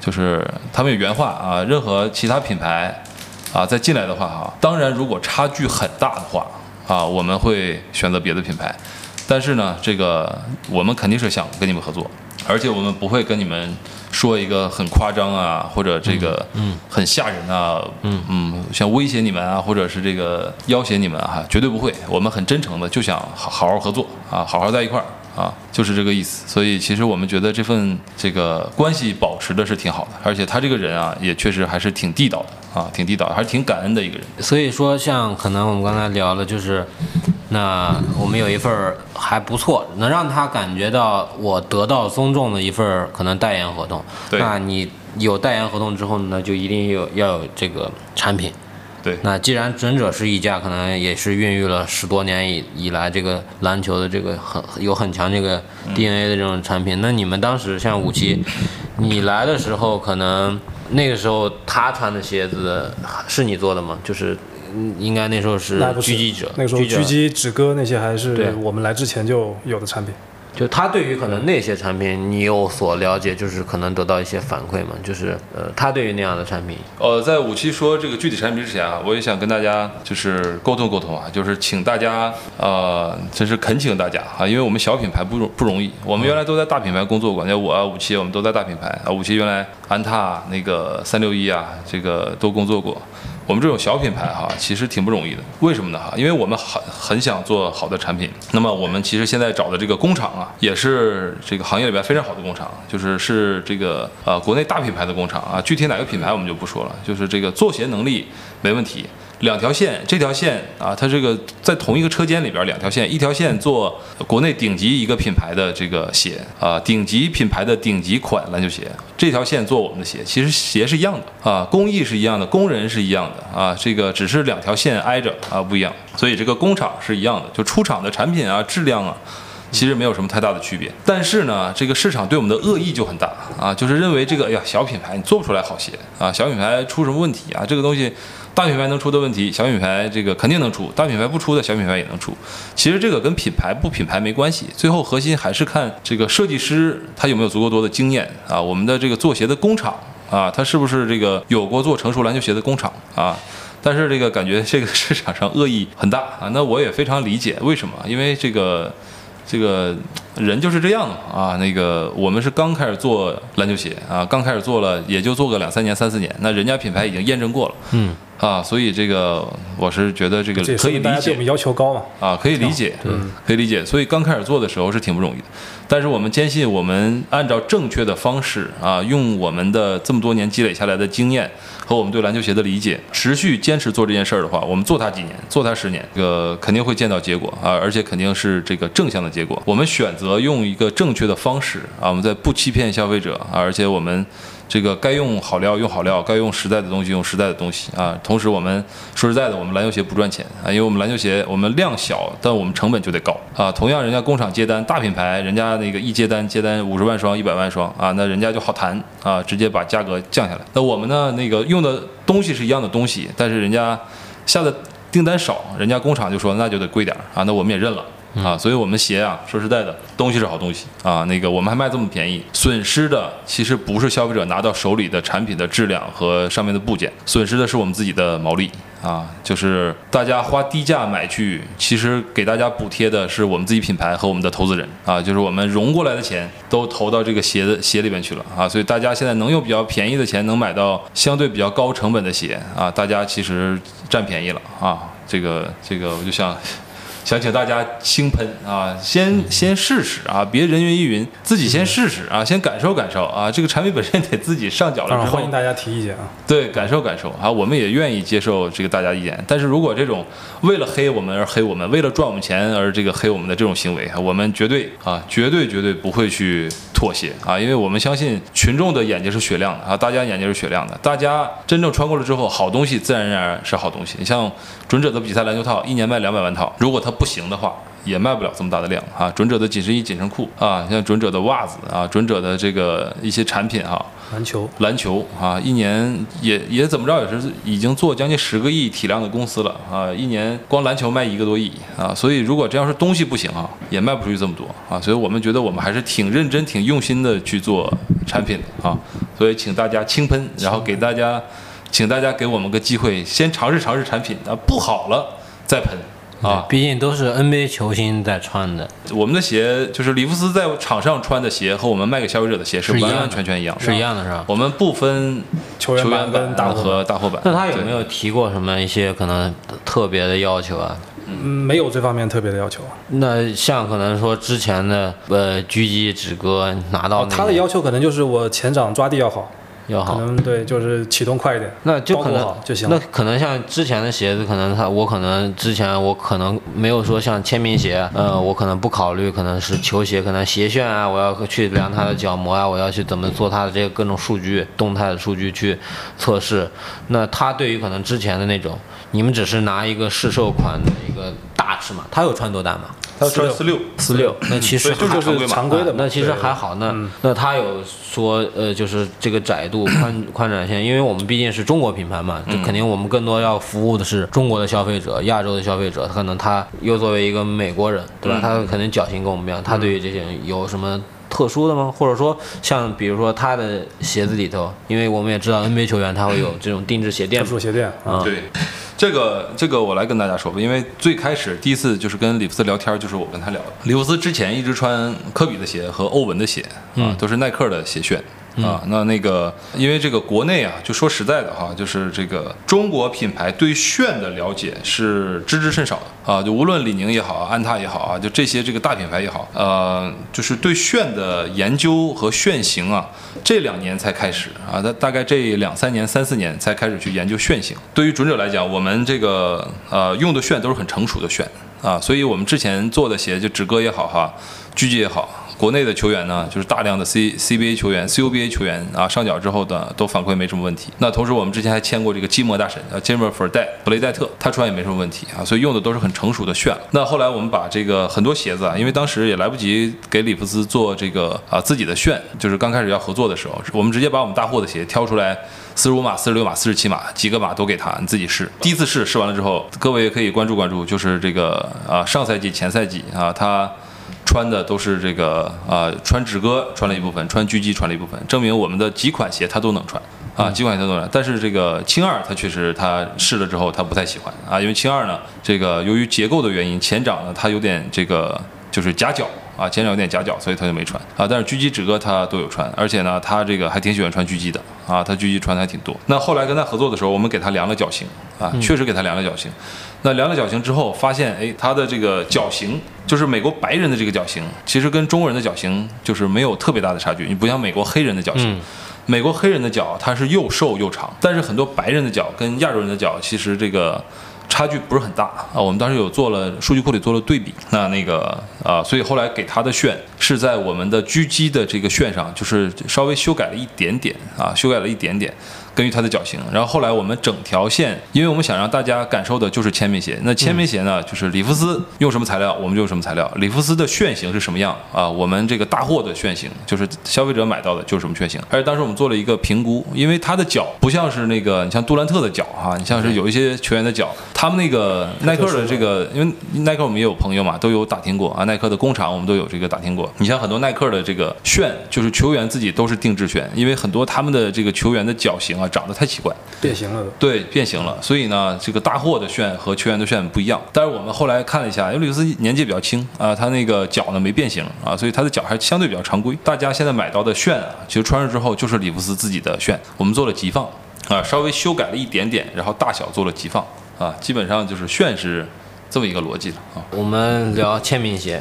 就是他们有原话啊，任何其他品牌啊再进来的话哈，当然如果差距很大的话啊，我们会选择别的品牌但是呢，这个我们肯定是想跟你们合作，而且我们不会跟你们说一个很夸张啊，或者这个嗯很吓人啊，嗯嗯，想威胁你们啊，或者是这个要挟你们啊，绝对不会。我们很真诚的就想好好好合作啊，好好在一块儿啊，就是这个意思。所以其实我们觉得这份这个关系保持的是挺好的，而且他这个人啊，也确实还是挺地道的啊，挺地道的，还是挺感恩的一个人。所以说，像可能我们刚才聊的，就是，那我们有一份还不错，能让他感觉到我得到尊重的一份可能代言合同。对那你有代言合同之后呢，就一定有要有这个产品。对，那既然准者是一家，可能也是孕育了十多年以以来这个篮球的这个很有很强这个 DNA 的这种产品，那你们当时像五七，你来的时候，可能那个时候他穿的鞋子是你做的吗？就是嗯应该那时候是狙击者，那个时候狙击止戈那些还对。是我们来之前就有的产品。就他对于可能那些产品你有所了解，就是可能得到一些反馈嘛，就是呃，他对于那样的产品，呃，在五七说这个具体产品之前啊，我也想跟大家就是沟通沟通啊，就是请大家呃，真是恳请大家啊，因为我们小品牌不容不容易，我们原来都在大品牌工作过，像我啊、武器，我们都在大品牌啊，武器原来安踏那个三六一啊，这个都工作过。我们这种小品牌哈，其实挺不容易的。为什么呢？哈，因为我们很很想做好的产品。那么我们其实现在找的这个工厂啊，也是这个行业里边非常好的工厂，就是是这个呃国内大品牌的工厂啊。具体哪个品牌我们就不说了，就是这个做鞋能力没问题。两条线，这条线啊，它这个在同一个车间里边，两条线，一条线做国内顶级一个品牌的这个鞋啊，顶级品牌的顶级款篮球鞋，这条线做我们的鞋，其实鞋是一样的啊，工艺是一样的，工人是一样的啊，这个只是两条线挨着啊不一样，所以这个工厂是一样的，就出厂的产品啊，质量啊。其实没有什么太大的区别，但是呢，这个市场对我们的恶意就很大啊，就是认为这个哎呀小品牌你做不出来好鞋啊，小品牌出什么问题啊？这个东西大品牌能出的问题，小品牌这个肯定能出，大品牌不出的小品牌也能出。其实这个跟品牌不品牌没关系，最后核心还是看这个设计师他有没有足够多的经验啊，我们的这个做鞋的工厂啊，他是不是这个有过做成熟篮球鞋的工厂啊？但是这个感觉这个市场上恶意很大啊，那我也非常理解为什么，因为这个。这个人就是这样的嘛啊，那个我们是刚开始做篮球鞋啊，刚开始做了也就做个两三年、三四年，那人家品牌已经验证过了，嗯啊，所以这个我是觉得这个这可以理解我们要求高嘛。啊，可以理解，可以理解。所以刚开始做的时候是挺不容易的，但是我们坚信，我们按照正确的方式啊，用我们的这么多年积累下来的经验和我们对篮球鞋的理解，持续坚持做这件事儿的话，我们做它几年，做它十年，这个肯定会见到结果啊，而且肯定是这个正向的结果。我们选择用一个正确的方式啊，我们在不欺骗消费者啊，而且我们。这个该用好料用好料，该用实在的东西用实在的东西啊。同时，我们说实在的，我们篮球鞋不赚钱啊，因为我们篮球鞋我们量小，但我们成本就得高啊。同样，人家工厂接单，大品牌人家那个一接单接单五十万双、一百万双啊，那人家就好谈啊，直接把价格降下来。那我们呢，那个用的东西是一样的东西，但是人家下的订单少，人家工厂就说那就得贵点儿啊，那我们也认了。啊，所以我们鞋啊，说实在的，东西是好东西啊。那个我们还卖这么便宜，损失的其实不是消费者拿到手里的产品的质量和上面的部件，损失的是我们自己的毛利啊。就是大家花低价买去，其实给大家补贴的是我们自己品牌和我们的投资人啊。就是我们融过来的钱都投到这个鞋的鞋里边去了啊。所以大家现在能用比较便宜的钱能买到相对比较高成本的鞋啊，大家其实占便宜了啊。这个这个，我就想。想请大家轻喷啊，先先试试啊，别人云亦云，自己先试试啊，先感受感受啊，这个产品本身得自己上脚了之后欢迎，大家提意见啊。对，感受感受啊，我们也愿意接受这个大家意见。但是如果这种为了黑我们而黑我们，为了赚我们钱而这个黑我们的这种行为啊，我们绝对啊，绝对绝对不会去妥协啊，因为我们相信群众的眼睛是雪亮的啊，大家眼睛是雪亮的，大家真正穿过了之后，好东西自然而然是好东西。你像准者的比赛篮球套，一年卖两百万套，如果它不行的话。也卖不了这么大的量啊！准者的紧身衣、紧身裤啊，像准者的袜子啊，准者的这个一些产品啊，篮球篮球啊，一年也也怎么着也是已经做将近十个亿体量的公司了啊，一年光篮球卖一个多亿啊，所以如果这要是东西不行啊，也卖不出去这么多啊，所以我们觉得我们还是挺认真、挺用心的去做产品的啊，所以请大家轻喷，然后给大家，请大家给我们个机会，先尝试尝试产品啊，不好了再喷啊。毕竟都是 NBA 球星在穿的，我们的鞋就是里夫斯在场上穿的鞋和我们卖给消费者的鞋是完完全全一样，是一样的，是吧？我们不分球员版员跟大和大货版。那他有没有提过什么一些可能特别的要求啊？嗯，没有这方面特别的要求。那像可能说之前的呃狙击指哥拿到哦，那个他的要求可能就是我前掌抓地要好，可要好，能对，就是启动快一点，那就可能就行。那可能像之前的鞋子，可能他我可能之前我可能没有说像签名鞋，呃，我可能不考虑可能是球鞋，可能鞋楦啊，我要去量它的角膜啊，我要去怎么做它的这个各种数据动态的数据去测试。那他对于可能之前的那种，你们只是拿一个试售款的一个大尺码，他有穿多大吗？他穿四六，四六，那其实对就是还就是常规的。那其实还好，那那他有说呃，就是这个窄度宽宽窄线，因为我们毕竟是中国品牌嘛，就肯定我们更多要服务的是中国的消费者、亚洲的消费者，可能他又作为一个美国人，对吧？他可能脚型跟我们不一样，他对于这些有什么？特殊的吗？或者说，像比如说他的鞋子里头，因为我们也知道 NBA 球员他会有这种定制鞋垫特，殊鞋垫啊，啊对，这个这个我来跟大家说吧，因为最开始第一次就是跟里弗斯聊天，就是我跟他聊的。里弗斯之前一直穿科比的鞋和欧文的鞋啊，都是耐克的鞋楦。啊，那那个，因为这个国内啊，就说实在的哈，就是这个中国品牌对楦的了解是知之甚少的啊，就无论李宁也好，安踏也好啊，就这些这个大品牌也好，呃，就是对楦的研究和楦型啊，这两年才开始啊，大大概这两三年、三四年才开始去研究楦型。对于准者来讲，我们这个呃用的楦都是很成熟的楦啊，所以我们之前做的鞋，就止戈也好哈，狙击也好。国内的球员呢，就是大量的 C CBA 球员、CUBA 球员啊，上脚之后的都反馈没什么问题。那同时我们之前还签过这个基摩大神啊，杰姆弗戴布雷戴特，他穿也没什么问题啊，所以用的都是很成熟的楦。那后来我们把这个很多鞋子啊，因为当时也来不及给里弗斯做这个啊自己的楦，就是刚开始要合作的时候，我们直接把我们大货的鞋挑出来。四十五码、四十六码、四十七码，几个码都给他，你自己试。第一次试试完了之后，各位也可以关注关注，就是这个啊，上赛季、前赛季啊，他穿的都是这个啊，穿止戈穿了一部分，穿狙击穿了一部分，证明我们的几款鞋他都能穿啊，几款鞋他都能穿。但是这个轻二他确实他试了之后他不太喜欢啊，因为轻二呢，这个由于结构的原因，前掌呢它有点这个就是夹脚。啊，前掌有点夹脚，所以他就没穿啊。但是狙击止哥他都有穿，而且呢，他这个还挺喜欢穿狙击的啊，他狙击穿的还挺多。那后来跟他合作的时候，我们给他量了脚型啊，确实给他量了脚型。那量了脚型之后，发现哎，他的这个脚型，就是美国白人的这个脚型，其实跟中国人的脚型就是没有特别大的差距。你不像美国黑人的脚型，美国黑人的脚它是又瘦又长，但是很多白人的脚跟亚洲人的脚其实这个。差距不是很大啊，我们当时有做了数据库里做了对比，那那个啊，所以后来给他的楦是在我们的狙击的这个楦上，就是稍微修改了一点点啊，修改了一点点，根据他的脚型。然后后来我们整条线，因为我们想让大家感受的就是签名鞋，那签名鞋呢，就是里夫斯用什么材料，我们就用什么材料。里夫斯的楦型是什么样啊？我们这个大货的楦型，就是消费者买到的就是什么楦型。而且当时我们做了一个评估，因为 他的脚不像是那个，你像杜兰特的脚哈、你像是有一些球员的脚，他们那个耐克的这个，因为耐克我们也有朋友嘛，都有打听过啊，耐克的工厂我们都有这个打听过。你像很多耐克的这个楦，就是球员自己都是定制楦，因为很多他们的这个球员的脚型啊长得太奇怪，变形了都。对，变形了。所以呢，这个大货的楦和球员的楦不一样。但是我们后来看了一下，因为吕斯年纪比较轻啊，他那个脚呢没变形啊，所以他的脚还相对比较常规。大家现在买到的楦啊，其实穿上之后就是里弗斯自己的楦，我们做了急放啊，稍微修改了一点点，然后大小做了急放啊，基本上就是楦是这么一个逻辑的啊。我们聊签名鞋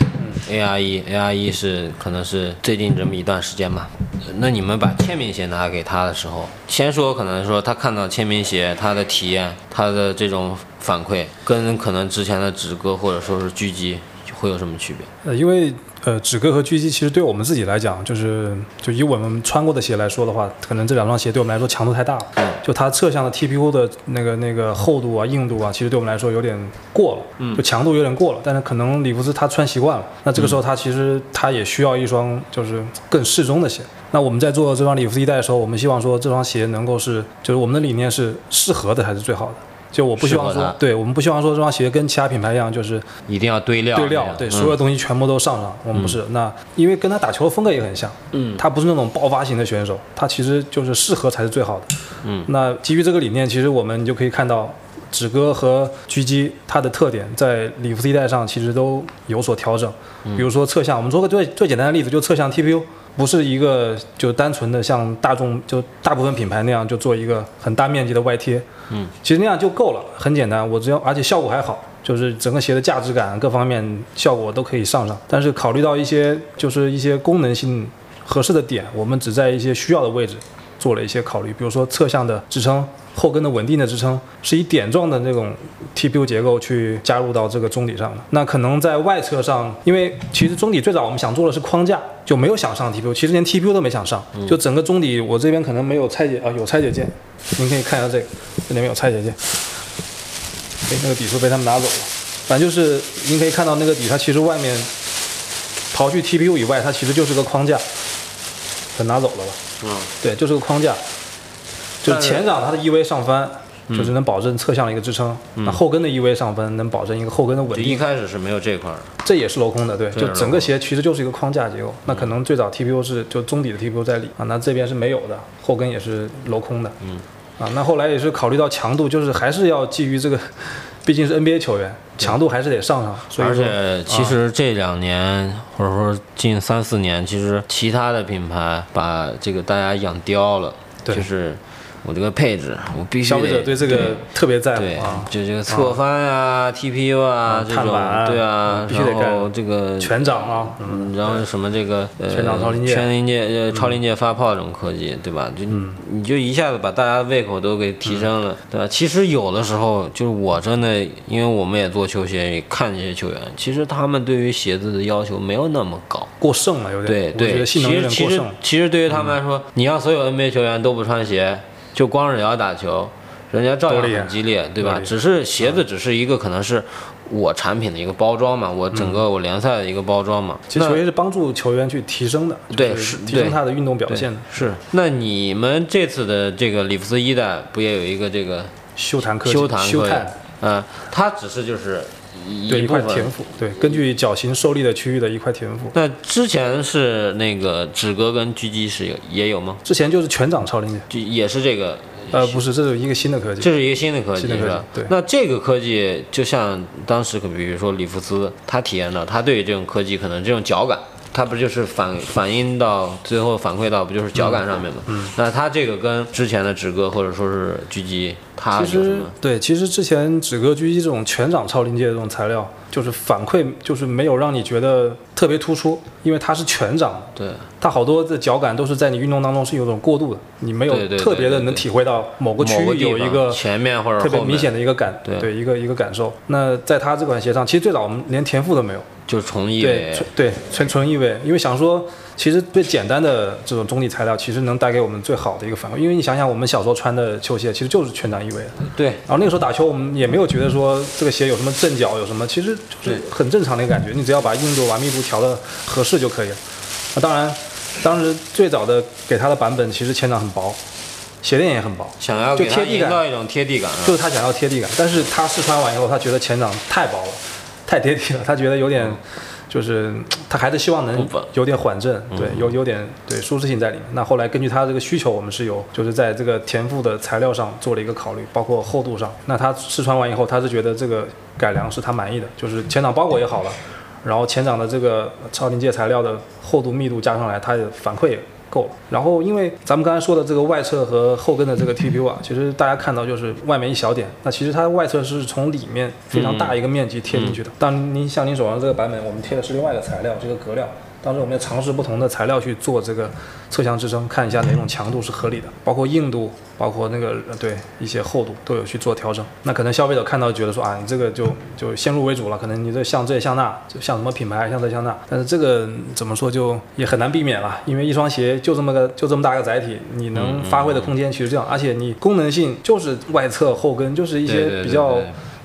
，ARE，ARE 是可能是最近这么一段时间吧。那你们把签名鞋拿给他的时候，先说可能说他看到签名鞋，他的体验，他的这种反馈，跟可能之前的直哥或者说是狙击会有什么区别？呃，因为呃，止戈和狙击其实对我们自己来讲，就是就以我们穿过的鞋来说的话，可能这两双鞋对我们来说强度太大了。就它侧向的 TPU 的那个那个厚度啊、硬度啊，其实对我们来说有点过了，就强度有点过了。但是可能里弗斯他穿习惯了，那这个时候他其实他也需要一双就是更适中的鞋。那我们在做这双里弗斯一代的时候，我们希望说这双鞋能够是，就是我们的理念是适合的才是最好的。就我不希望说对我们不希望说这双鞋跟其他品牌一样，就是一定要堆料，堆料，对所有嗯东西全部都上上。我们不是，那因为跟他打球的风格也很像，嗯他不是那种爆发型的选手，他其实就是适合才是最好的。嗯，那基于这个理念，其实我们就可以看到，止戈和狙击它的特点在里弗斯一代上其实都有所调整。比如说侧向，我们做个最最简单的例子，就侧向 TPU，不是一个就单纯的像大众就大部分品牌那样就做一个很大面积的外贴。嗯，其实那样就够了，很简单，我只要而且效果还好。就是整个鞋的价值感各方面效果都可以上上，但是考虑到一些就是一些功能性合适的点，我们只在一些需要的位置做了一些考虑，比如说侧向的支撑、后跟的稳定的支撑，是以点状的那种 TPU 结构去加入到这个中底上的。那可能在外侧上，因为其实中底最早我们想做的是框架，就没有想上 TPU，其实连 TPU 都没想上，就整个中底我这边可能没有拆解啊，有拆解件，您可以看一下这个，这里面有拆解件。哎，那个底数被他们拿走了。反正就是您可以看到那个底，它其实外面刨去 TPU 以外，它其实就是个框架，给拿走了吧？嗯，对，就是个框架。就是前掌它的 EV 上翻，就是能保证侧向的一个支撑；那后跟的 EV 上翻能保证一个后跟的稳定一。开始是没有这块儿的。这也是镂空的，对，就整个鞋其实就是一个框架结构。那可能最早 TPU 是就中底的 TPU 在里啊，那这边是没有的，后跟也是镂空的。嗯，啊，那后来也是考虑到强度，就是还是要基于这个，毕竟是 NBA 球员，强度还是得上上。所以而，且其实这两年、或者说近三四年，其实其他的品牌把这个大家养刁了，对就是我这个配置，我必须消费者得对这个特别在对乎啊，，就这个侧翻啊、TPU 啊啊这种，对啊，必须得然后干这个全掌啊，嗯，嗯，然后什么这个呃，全掌超临界。全临界呃超临界发泡这种科技，对吧？就嗯。你就一下子把大家的胃口都给提升了，对吧？其实有的时候就是我真的，因为我们也做球鞋，也看这些球员，其实他们对于鞋子的要求没有那么高。过剩了有点，对对，其实其实其实对于他们来说，你让所有 NBA 球员都不穿鞋，就光着脚打球，人家照样很激烈，对吧？只是鞋子只是一个可能是我产品的一个包装嘛，我整个我联赛的一个包装嘛。其实那球鞋是帮助球员去提升的，对是是提升他的运动表现的。是，那你们这次的这个里弗斯一代不也有一个这个休谈科技，修弹科技，？嗯，它只是就是一块田。赋，对，根据脚型受力的区域的一块田赋。那之前是那个止戈跟狙击是有也有吗？之前就是全掌超临界，就也是这个呃，不是，这是一个新的科技。这是一个新的科技新的科技是吧？对那这个科技就像当时可比如说里弗斯，他体验到，他对于这种科技可能这种脚感，他不就是反反映到最后反馈到不就是脚感上面吗？嗯。那它这个跟之前的止戈或者说是狙击，它有其实什么？对，其实之前止戈狙击这种全掌超临界的这种材料，就是反馈就是没有让你觉得特别突出，因为它是全掌，对它好多的脚感都是在你运动当中是有种过渡的，你没有特别的能体会到某个区域有一个前面或者特别明显的一个感，对一个一个感受。那在它这款鞋上，其实最早我们连田赋都没有，就是重意对味，纯对纯纯意味，因为想说，其实最简单的这种中底材料，其实能带给我们最好的一个反馈。因为你想想，我们小时候穿的球鞋，其实就是全掌意味的。对然后那个时候打球，我们也没有觉得说这个鞋有什么震脚，有什么，其实就是很正常的一个感觉。你只要把硬度、把密度调的合适就可以了。那当然，当时最早的给它的版本，其实前掌很薄，鞋垫也很薄，想要就贴地感营造一种贴地感，啊就是他想要贴地感，但是他试穿完以后，他觉得前掌太薄了，太贴地了，他觉得有点，就是他还是希望能有点缓震，对，有有点对舒适性在里面。那后来根据他这个需求，我们是有就是在这个填赋的材料上做了一个考虑，包括厚度上。那他试穿完以后，他是觉得这个改良是他满意的，就是前掌包裹也好了，然后前掌的这个超临界材料的厚度密度加上来，他的反馈也够了。然后因为咱们刚才说的这个外侧和后跟的这个 TPU 啊，其实大家看到就是外面一小点，那其实它外侧是从里面非常大一个面积贴进去的。但您像您手上这个版本，我们贴的是另外一个材料，这个革料。当时我们也尝试不同的材料去做这个侧向支撑，看一下哪种强度是合理的，包括硬度，包括那个对一些厚度都有去做调整。那可能消费者看到觉得说啊，你这个就就先入为主了，可能你这像这像那，就像什么品牌像这像那，但是这个怎么说就也很难避免了，因为一双鞋就这么个就这么大个载体，你能发挥的空间其实这样，而且你功能性就是外侧后跟，就是一些比较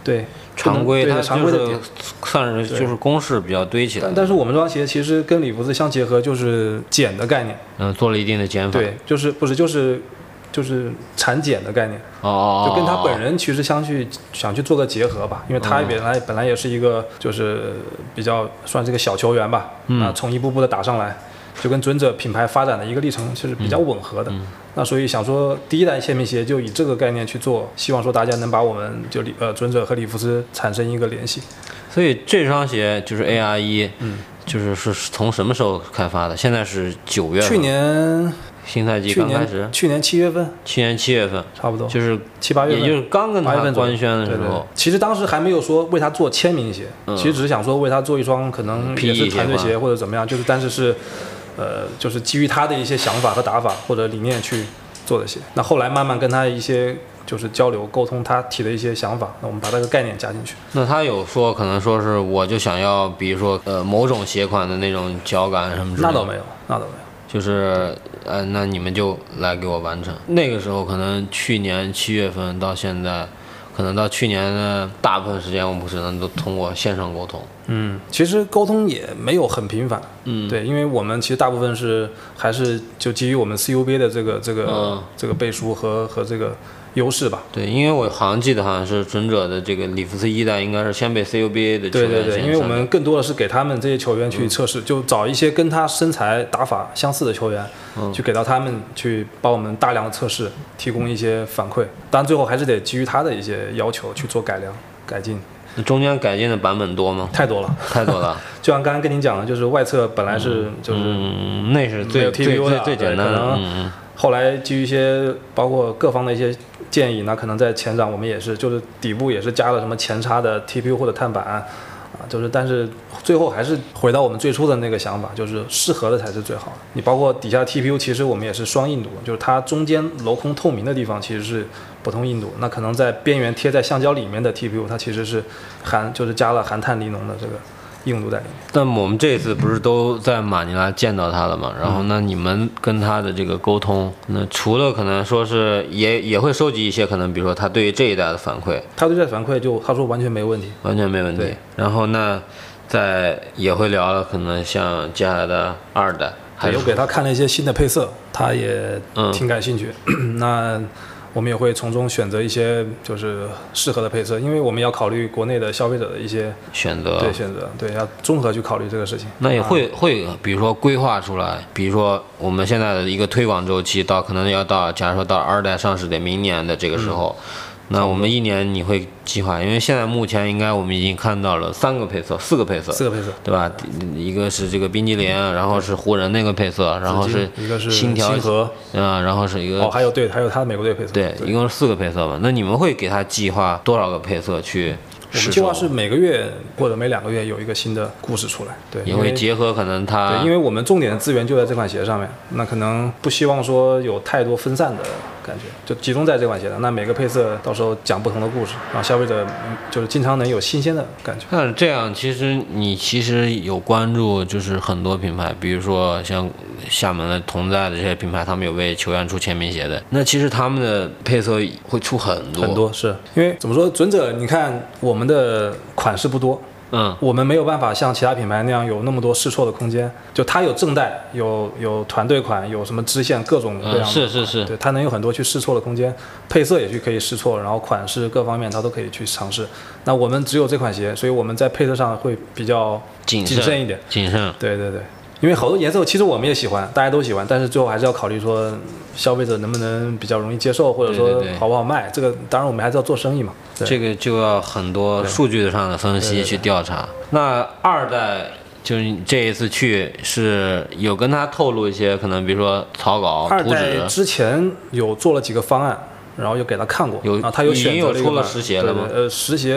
对常规，对它就是常规的点。算是就是公式比较堆起来，但但是我们这双鞋其实跟里弗斯相结合，就是减的概念，嗯，做了一定的减法，对，就是不是就是就是产减的概念，哦哦，哦就跟他本人其实相去想去做个结合吧，因为他本来本来也是一个就是比较算是个小球员吧，嗯。啊，从一步步的打上来，就跟尊者品牌发展的一个历程其实比较吻合的。那所以想说，第一代签名鞋就以这个概念去做，希望说大家能把我们就李呃尊者和里弗斯产生一个联系。所以这双鞋就是 AR 一，嗯，就是是从什么时候开发的？现在是九月，去年新赛季去刚开始？年，去年七月份。去年七月份，差不多，就是七八月份，也就是刚跟他官宣的时对对候，其实当时还没有说为他做签名鞋，嗯。其实只是想说为他做一双可能也是团队鞋鞋或者怎么样，就是但是是，呃，就是基于他的一些想法和打法或者理念去做的鞋。那后来慢慢跟他一些就是交流沟通，他提的一些想法，那我们把这个概念加进去。那他有说可能说是我就想要，比如说呃某种鞋款的那种脚感什么之类的，那倒没有，那倒没有。就是呃，那你们就来给我完成。那个时候可能去年七月份到现在，可能到去年的大部分时间，我们只能都通过线上沟通。嗯，其实沟通也没有很频繁，嗯，对，因为我们其实大部分是还是就基于我们 CUB 的这个这个、嗯。这个背书和和这个优势吧。对，因为我好像记得好像是准者的这个里弗斯一代应该是先被 CUBA 的球员对对对，因为我们更多的是给他们这些球员去测试，就找一些跟他身材打法相似的球员，去给到他们去帮我们大量的测试，提供一些反馈。当然最后还是得基于他的一些要求去做改良改进，那中间改进的版本多吗？太多了。太多了。就像刚刚跟您讲的，就是外侧本来是就是嗯，那是最最最的最简单的。可能嗯嗯。后来基于一些包括各方的一些建议，那可能在前掌我们也是，就是底部也是加了什么前插的 TPU 或者碳板啊，就是但是最后还是回到我们最初的那个想法，就是适合的才是最好的。你包括底下 TPU，其实我们也是双硬度，就是它中间镂空透明的地方其实是不同硬度，那可能在边缘贴在橡胶里面的 TPU，它其实是含就是加了含碳尼龙的这个硬度在里面。那我们这次不是都在马尼拉见到他了吗？然后嗯那你们跟他的这个沟通，那除了可能说是也也会收集一些可能，比如说他对于这一代的反馈，他对这反馈就他说完全没问题。完全没问题对。然后那在也会聊了，可能像接下来的二代，还有给他看了一些新的配色，他也嗯挺感兴趣。那我们也会从中选择一些就是适合的配色，因为我们要考虑国内的消费者的一些选择。对选择，对要综合去考虑这个事情。那也啊会会，比如说规划出来，比如说我们现在的一个推广周期到可能要到，假如说到二代上市得明年的这个时候，嗯那我们一年你会计划，因为现在目前应该我们已经看到了三个配色，四个配色，四个配色，对吧？一个是这个冰激凌，然后是湖人那个配色，然后是一个是星条星河，嗯，然后是一个哦，还有对，还有他的美国队配色。对，一共是四个配色吧。那你们会给他计划多少个配色去？我们计划是每个月或者每两个月有一个新的故事出来，对，也因为会结合可能他对，因为我们重点的资源就在这款鞋上面，那可能不希望说有太多分散的感觉，就集中在这款鞋上。那每个配色到时候讲不同的故事，让消费者嗯就是经常能有新鲜的感觉。那这样，其实你其实有关注，就是很多品牌，比如说像厦门的同在的这些品牌，他们有为球员出签名鞋的，那其实他们的配色会出很多很，多是因为怎么说，准者你看我们的款式不多，嗯，我们没有办法像其他品牌那样有那么多试错的空间。就它有正代，有有团队款，有什么支线各种各样的嗯，是是是，对，它能有很多去试错的空间，配色也去可以试错，然后款式各方面它都可以去尝试。那我们只有这款鞋，所以我们在配色上会比较谨谨慎一点。谨慎，对对对，因为好多颜色其实我们也喜欢，大家都喜欢，但是最后还是要考虑说消费者能不能比较容易接受，或者说好不好卖。这个当然我们还是要做生意嘛。这个就要很多数据上的分析去调查。那二代就是你这一次去是有跟他透露一些可能，比如说草稿、图二代纸，之前有做了几个方案，然后又给他看过，有啊他有选择了了一个实鞋了吗呃，实鞋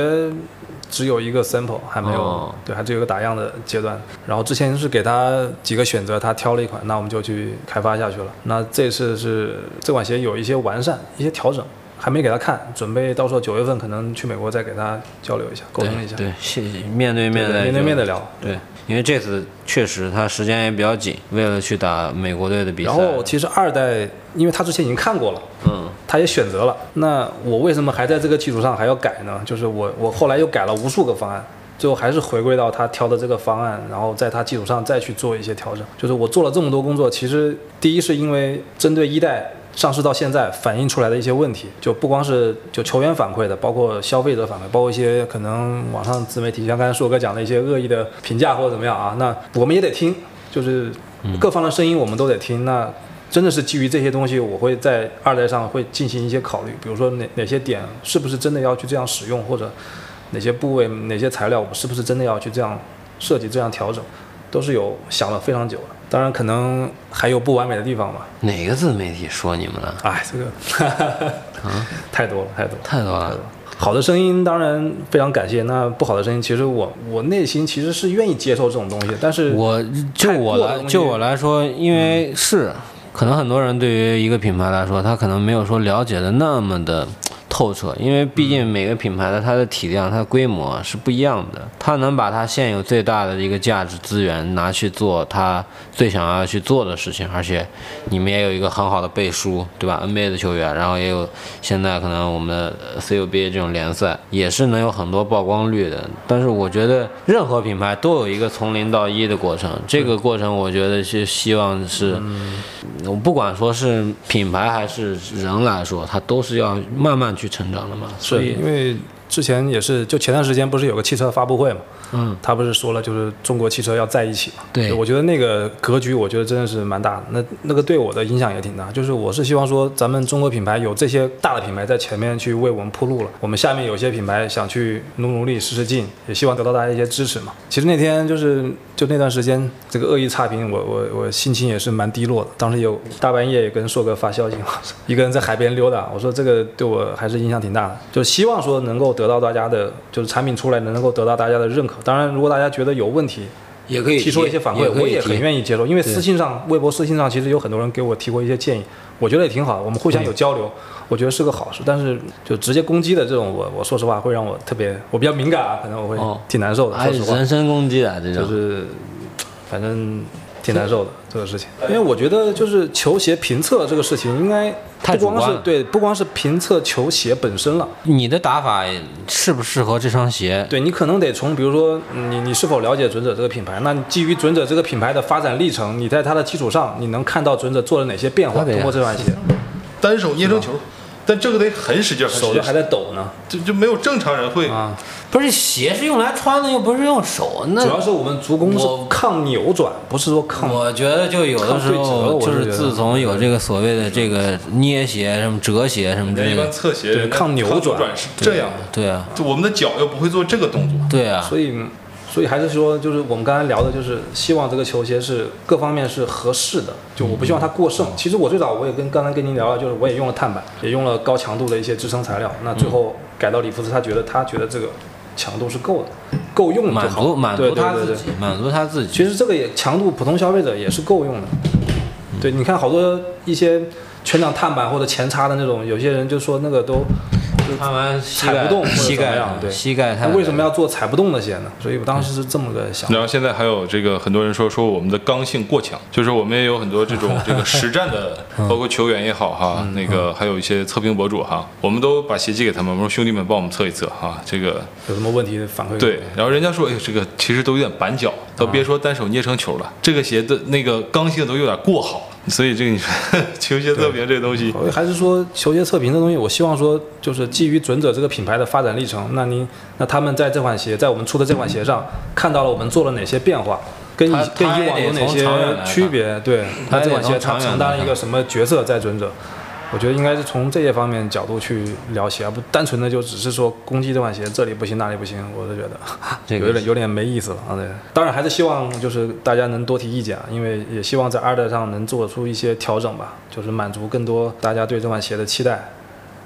只有一个 sample，还没有，哦对，还只有一个打样的阶段。然后之前是给他几个选择，他挑了一款，那我们就去开发下去了。那这次是这款鞋有一些完善，一些调整。还没给他看，准备到时候九月份可能去美国再给他交流一下，沟通一下，对，谢谢面对面的面对面的聊。对，因为这次确实他时间也比较紧，为了去打美国队的比赛。然后其实二代，因为他之前已经看过了，嗯，他也选择了。那我为什么还在这个基础上还要改呢？就是我我后来又改了无数个方案，最后还是回归到他挑的这个方案，然后在他基础上再去做一些调整。就是我做了这么多工作，其实第一是因为针对一代。上市到现在反映出来的一些问题，就不光是就球员反馈的，包括消费者反馈，包括一些可能网上自媒体，像刚才硕哥讲的一些恶意的评价或者怎么样啊，那我们也得听，就是各方的声音我们都得听。那真的是基于这些东西，我会在二代上会进行一些考虑，比如说哪哪些点是不是真的要去这样使用，或者哪些部位、哪些材料，我们是不是真的要去这样设计、这样调整，都是有想了非常久的。当然，可能还有不完美的地方吧。哪个自媒体说你们了？哎，这个 太多了，太多了。太多了。好的声音当然非常感谢，那不好的声音，其实我我内心其实是愿意接受这种东西，但是我就我来就我来说，因为是可能很多人对于一个品牌来说，他可能没有说了解的那么的。透彻，因为毕竟每个品牌的它的体量、它的规模是不一样的，它能把它现有最大的一个价值资源拿去做它最想要去做的事情，而且你们也有一个很好的背书，对吧？NBA 的球员，然后也有现在可能我们的 CUBA 这种联赛也是能有很多曝光率的。但是我觉得任何品牌都有一个从零到一的过程，这个过程我觉得是希望是，我不管说是品牌还是人来说，它都是要慢慢。去成长了嘛？是因为之前也是，就前段时间不是有个汽车发布会嘛？嗯，他不是说了，就是中国汽车要在一起嘛？对，我觉得那个格局，我觉得真的是蛮大的。那那个对我的影响也挺大。就是我是希望说，咱们中国品牌有这些大的品牌在前面去为我们铺路了，我们下面有些品牌想去努努力、使使劲，也希望得到大家一些支持嘛。其实那天就是就那段时间，这个恶意差评，我我我心情也是蛮低落的。当时有大半夜也跟硕哥发消息嘛，一个人在海边溜达，我说这个对我还是影响挺大的。就希望说能够得到大家的，就是产品出来能够得到大家的认可。当然，如果大家觉得有问题，也可以提出一些反馈，我也很愿意接受。因为私信上、微博私信上，其实有很多人给我提过一些建议，我觉得也挺好。我们互相有交流，我觉得是个好事。但是就直接攻击的这种，我我说实话会让我特别，我比较敏感啊，可能我会挺难受的。说实话，人身攻击啊，这种就是，反正。挺难受的这个事情，因为我觉得就是球鞋评测这个事情，应该不光是对，不光是评测球鞋本身了。你的打法适不适合这双鞋？对你可能得从，比如说你你是否了解准者这个品牌？那基于准者这个品牌的发展历程，你在它的基础上，你能看到准者做了哪些变化？通过这双鞋，单手捏成球。但这个得很使劲，手就还在抖呢，就就没有正常人会啊。不是鞋是用来穿的，又不是用手。那主要是我们足弓是抗扭转，不是说抗。我觉得就有的时候就是自从有这个所谓的这个捏鞋什么折鞋什么的，一般侧鞋抗扭转是这样的。对啊，就我们的脚又不会做这个动作。对啊，所以。所以还是说，就是我们刚才聊的，就是希望这个球鞋是各方面是合适的，就我不希望它过剩。其实我最早我也跟刚才跟您聊了，就是我也用了碳板，也用了高强度的一些支撑材料。那最后改到里弗斯，他觉得他觉得这个强度是够的，够用满足满足他自己，满足他自己。其实这个也强度，普通消费者也是够用的。对，你看好多一些全掌碳板或者前叉的那种，有些人就说那个都。穿完踩不动，膝盖对膝盖，他为什么要做踩不动的鞋呢？所以我当时是这么个想。然后现在还有这个很多人说说我们的刚性过强，就是我们也有很多这种这个实战的，包括球员也好哈，那个还有一些测评博主哈，我们都把鞋寄给他们，我说兄弟们帮我们测一测哈，这个有什么问题反馈。对，然后人家说哎这个其实都有点板脚，都别说单手捏成球了，这个鞋的那个刚性都有点过好。所以这个你说 球鞋测评这个东西，还是说球鞋测评这东西，我希望说就是基于准者这个品牌的发展历程，那您那他们在这款鞋，在我们出的这款鞋上看到了我们做了哪些变化，跟以跟以往有哪些区别？对，那这款鞋承承担了一个什么角色在准者？我觉得应该是从这些方面角度去聊鞋，而不单纯的就只是说攻击这款鞋这里不行那里不行，我是觉得 这个有点有点没意思了啊。对，当然还是希望就是大家能多提意见啊，因为也希望在二代上能做出一些调整吧，就是满足更多大家对这款鞋的期待。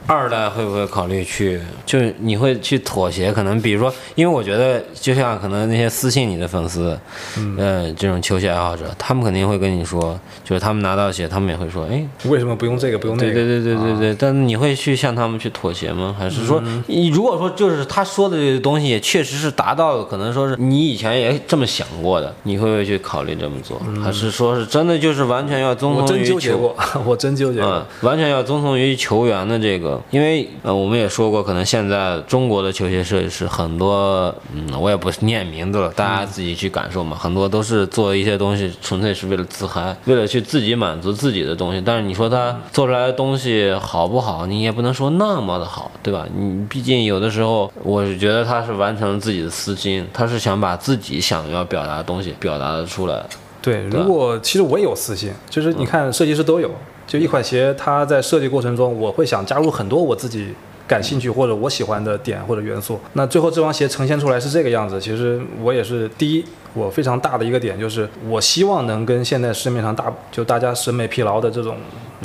二代会不会考虑去？就是你会去妥协？可能比如说，因为我觉得，就像可能那些私信你的粉丝，嗯，这种球鞋爱好者，他们肯定会跟你说，就是他们拿到鞋，他们也会说，哎，为什么不用这个，不用那个？对对对对对对。但你会去向他们去妥协吗？还是说，你如果说就是他说的这个东西也确实是达到了，可能说是你以前也这么想过的，你会不会去考虑这么做？还是说是真的就是完全要遵从于球？我真纠结过，我真纠结过，完全要遵从于球员的这个。因为呃，我们也说过，可能现在中国的球鞋设计师很多，嗯，我也不念名字了，大家自己去感受嘛。很多都是做一些东西，纯粹是为了自嗨，为了去自己满足自己的东西。但是你说他做出来的东西好不好，你也不能说那么的好，对吧？你毕竟有的时候，我是觉得他是完成了自己的私心，他是想把自己想要表达的东西表达的出来。对，如果其实我也有私心，就是你看设计师都有，就一款鞋，它在设计过程中，我会想加入很多我自己感兴趣或者我喜欢的点或者元素。那最后这双鞋呈现出来是这个样子，其实我也是第一，我非常大的一个点就是，我希望能跟现在市面上大就大家审美疲劳的这种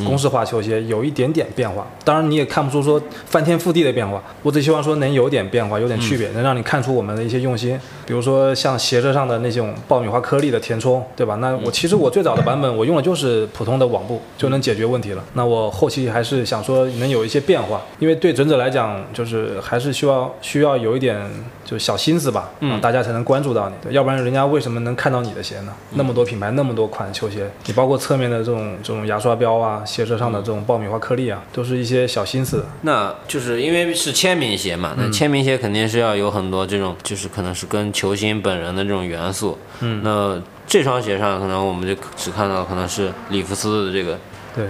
公式化球鞋有一点点变化。当然你也看不出说翻天覆地的变化，我只希望说能有点变化，有点区别，能让你看出我们的一些用心。比如说像鞋舌上的那种爆米花颗粒的填充，对吧？那我其实我最早的版本我用的就是普通的网布就能解决问题了。那我后期还是想说能有一些变化，因为对准者来讲，就是还是需要需要有一点就小心思吧，嗯大家才能关注到你。对要不然人家为什么能看到你的鞋呢？那么多品牌，那么多款球鞋，你包括侧面的这种这种牙刷标啊，鞋舌上的这种爆米花颗粒啊，都是一些小心思。那就是因为是签名鞋嘛，那签名鞋肯定是要有很多这种，就是可能是跟球星本人的这种元素。嗯，那这双鞋上可能我们就只看到可能是里弗斯的这个，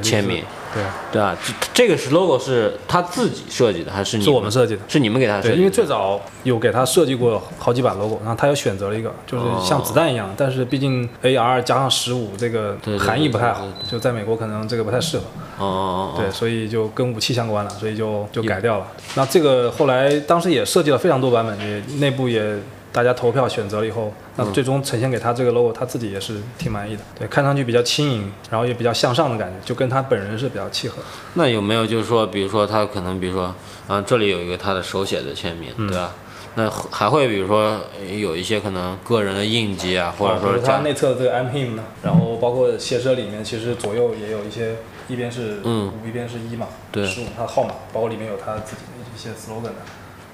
签名，对，对啊？这这个是 logo 是他自己设计的还是你是我们设计的。是你们给他设计，的？因为最早有给他设计过好几版 logo，然后他又选择了一个，就是像子弹一样，但是毕竟 AR 加上十五这个含义不太好对对，就在美国可能这个不太适合，哦哦哦，对，所以就跟武器相关了，所以就就改掉了。那这个后来当时也设计了非常多版本，也内部也大家投票选择了以后，那最终呈现给他这个 logo，他自己也是挺满意的。对，看上去比较轻盈，然后也比较向上的感觉，就跟他本人是比较契合。那有没有就是说，比如说他可能，比如说，啊，这里有一个他的手写的签名，对吧？那还会比如说有一些可能个人的印记啊，或者说他内侧的这个 I'm him 呢，然后包括鞋舌里面，其实左右也有一些，一边是嗯五，一边是一嘛，对十五它的号码，包括里面有他自己的一些 slogan 的，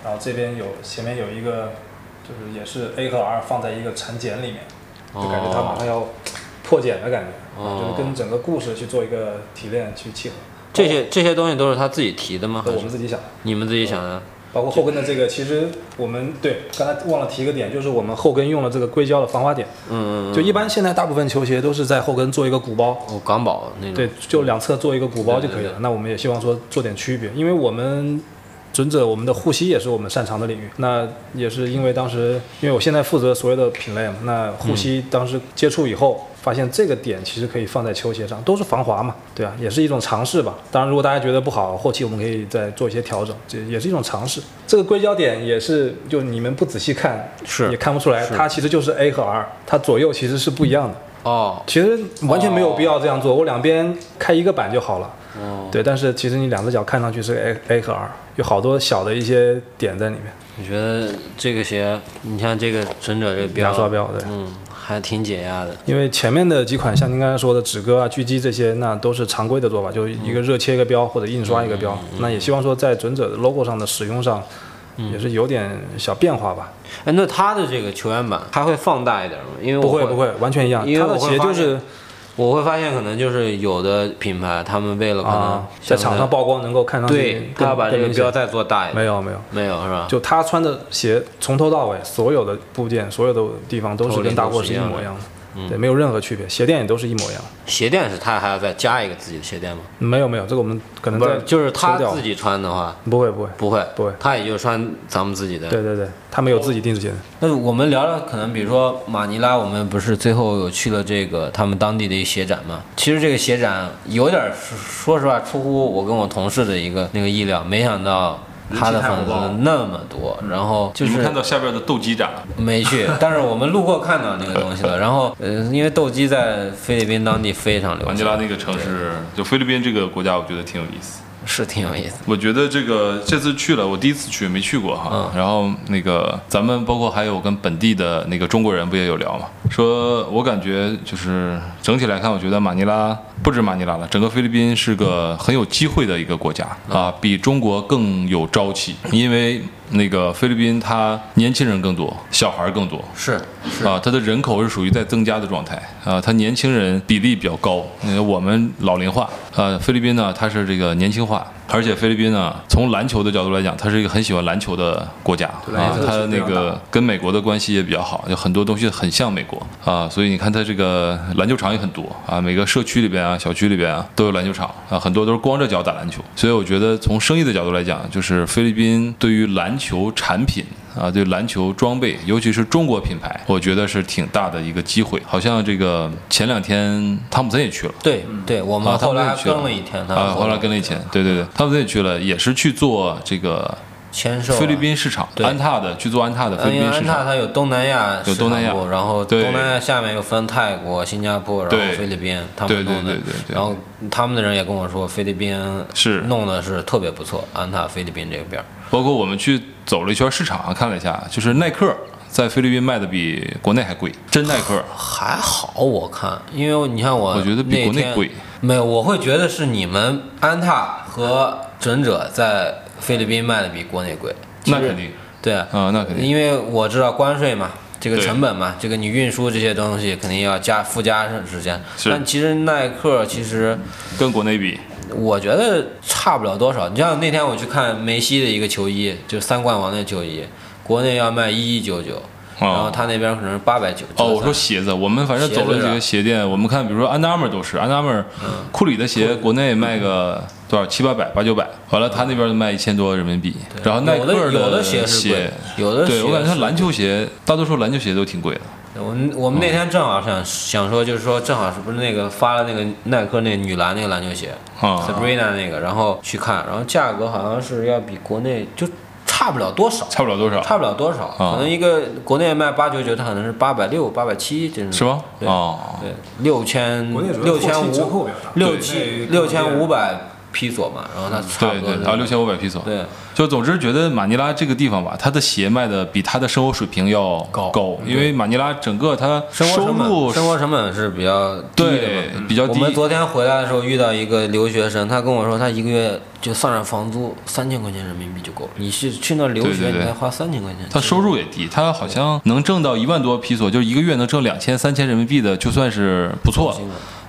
然后这边有前面有一个，就是也是 A 和 R 放在一个产检里面，就感觉它马上要破茧的感觉，哦就是跟整个故事去做一个提炼去契合。这些这些东西都是他自己提的吗？都还是我们自己想的，你们自己想的？包括后跟的这个，其实我们对刚才忘了提一个点，就是我们后跟用了这个硅胶的防滑点，嗯嗯嗯，就一般现在大部分球鞋都是在后跟做一个鼓包，哦，港宝那种。对，就两侧做一个鼓包就可以对对了。那我们也希望说做点区别，因为我们准者我们的护膝也是我们擅长的领域。那也是因为当时，因为我现在负责所有的品类嘛，那护膝当时接触以后，发现这个点其实可以放在球鞋上，都是防滑嘛，对啊，也是一种尝试吧。当然，如果大家觉得不好，后期我们可以再做一些调整，这也是一种尝试。这个硅胶点也是，就你们不仔细看是也看不出来，它其实就是 A 和 R，它左右其实是不一样的。哦其实完全没有必要这样做，我两边开一个板就好了。哦，对，但是其实你两只脚看上去是 A A 和 R，有好多小的一些点在里面。你觉得这个鞋，你像这个准者这个标，牙刷标，对，嗯，还挺解压的。因为前面的几款像您刚才说的纸哥啊、狙击这些，那都是常规的做法，就一个热切一个标或者印刷一个标。那也希望说在准者的 logo 上的使用上，也是有点小变化吧。哎，那它的这个球员版还会放大一点吗？因为不会不会，完全一样。它的鞋就是我会发现可能就是有的品牌他们为了可能啊，在场上曝光能够看上去对，他要把这个标再做大一点。没有没有。没有是吧？就他穿的鞋从头到尾，所有的部件、所有的地方都是跟大货是一模一样的，对，没有任何区别，鞋垫也都是一模一样。鞋垫是他还要再加一个自己的鞋垫吗？没有没有，这个我们可能不是，就是他自己穿的话不会不会，不会，不会他也就穿咱们自己的。对对对，他没有自己定制鞋垫。那我们聊聊，可能比如说马尼拉，我们不是最后有去了这个他们当地的一个鞋展嘛？其实这个鞋展有点儿，说实话出乎我跟我同事的一个那个意料，没想到他的粉丝那么多，然后就是你们看到下边的斗鸡展了，没去，但是我们路过看到那个东西了。然后呃，因为斗鸡在菲律宾当地非常流行，安吉拉那个城市，就菲律宾这个国家，我觉得挺有意思。是挺有意思。我觉得这个这次去了，我第一次去没去过哈。嗯然后那个咱们包括还有跟本地的那个中国人不也有聊吗？说我感觉就是整体来看，我觉得马尼拉不止马尼拉了，整个菲律宾是个很有机会的一个国家啊，比中国更有朝气，因为那个菲律宾它年轻人更多，小孩儿更多。是啊，它的人口是属于在增加的状态啊，它年轻人比例比较高，那个我们老龄化，呃，菲律宾呢，它是这个年轻化，而且菲律宾呢，从篮球的角度来讲，它是一个很喜欢篮球的国家啊它那个跟美国的关系也比较好，有很多东西很像美国。啊，所以你看它这个篮球场也很多啊，每个社区里边啊、小区里边啊都有篮球场啊，很多都是光着脚打篮球，所以我觉得从生意的角度来讲，就是菲律宾对于篮球产品啊，对篮球装备，尤其是中国品牌，我觉得是挺大的一个机会。好像这个前两天汤普森也去了。对对，我们后来跟了一天，他啊，后来跟了一天，对对对，汤普森也去了，也是去做这个签售啊菲律宾市场，对安踏的去做安踏的菲律宾市场。安踏它有东南亚有东南亚然后对东南亚下面又分泰国、新加坡，然后菲律宾，他对们弄的对对对。对然后他们的人也跟我说，菲律宾是弄的是特别不错，安踏菲律宾这边儿。包括我们去走了一圈市场，看了一下，就是耐克在菲律宾卖的比国内还贵，真耐克。还好，我看，因为你看我，我觉得比国内贵。没有，我会觉得是你们安踏和准者在菲律宾卖的比国内贵。那肯定对啊，啊，那肯定。因为我知道关税嘛，这个成本嘛，这个你运输这些东西肯定要加附加时间。但其实耐克其实跟国内比，我觉得差不了多少。你像那天我去看梅西的一个球衣，就是三冠王的球衣，国内要卖一一九九，然后他那边可能是八百九。哦，我说鞋子，我们反正走了几个鞋店，我们看，比如说安踏 r 都是安踏 r 库里的鞋，国内卖个多少七八百、八九百，完了他那边卖一千多人民币。然后耐有的克有的鞋有的对我感觉他篮球鞋，大多数篮球鞋都挺贵的。我们我们那天正好想想说，就是说正好是不是那个发了那个耐克那女篮那个篮球鞋啊，Sabrina 那个，然后去看，然后价格好像是要比国内就差不了多少，差不了多少，差不了多少，可能一个国内卖八九九，它可能是八百六、八百七，这种是吗？对哦，对，六千六千五六对七六千五百披索嘛，然后它差不多是对对，啊，六千五百披索。对。就总之觉得马尼拉这个地方吧，它的鞋卖的比它的生活水平要高高，因为马尼拉整个它生活成收入本，生活成本是比较低的对嘛。比较低我们昨天回来的时候遇到一个留学生，他跟我说，他一个月就算上房租三千块钱人民币就够了。你是去那留学，你才花三千块钱。他收入也低，他好像能挣到一万多披索，就是一个月能挣两千、三千人民币的，就算是不错了。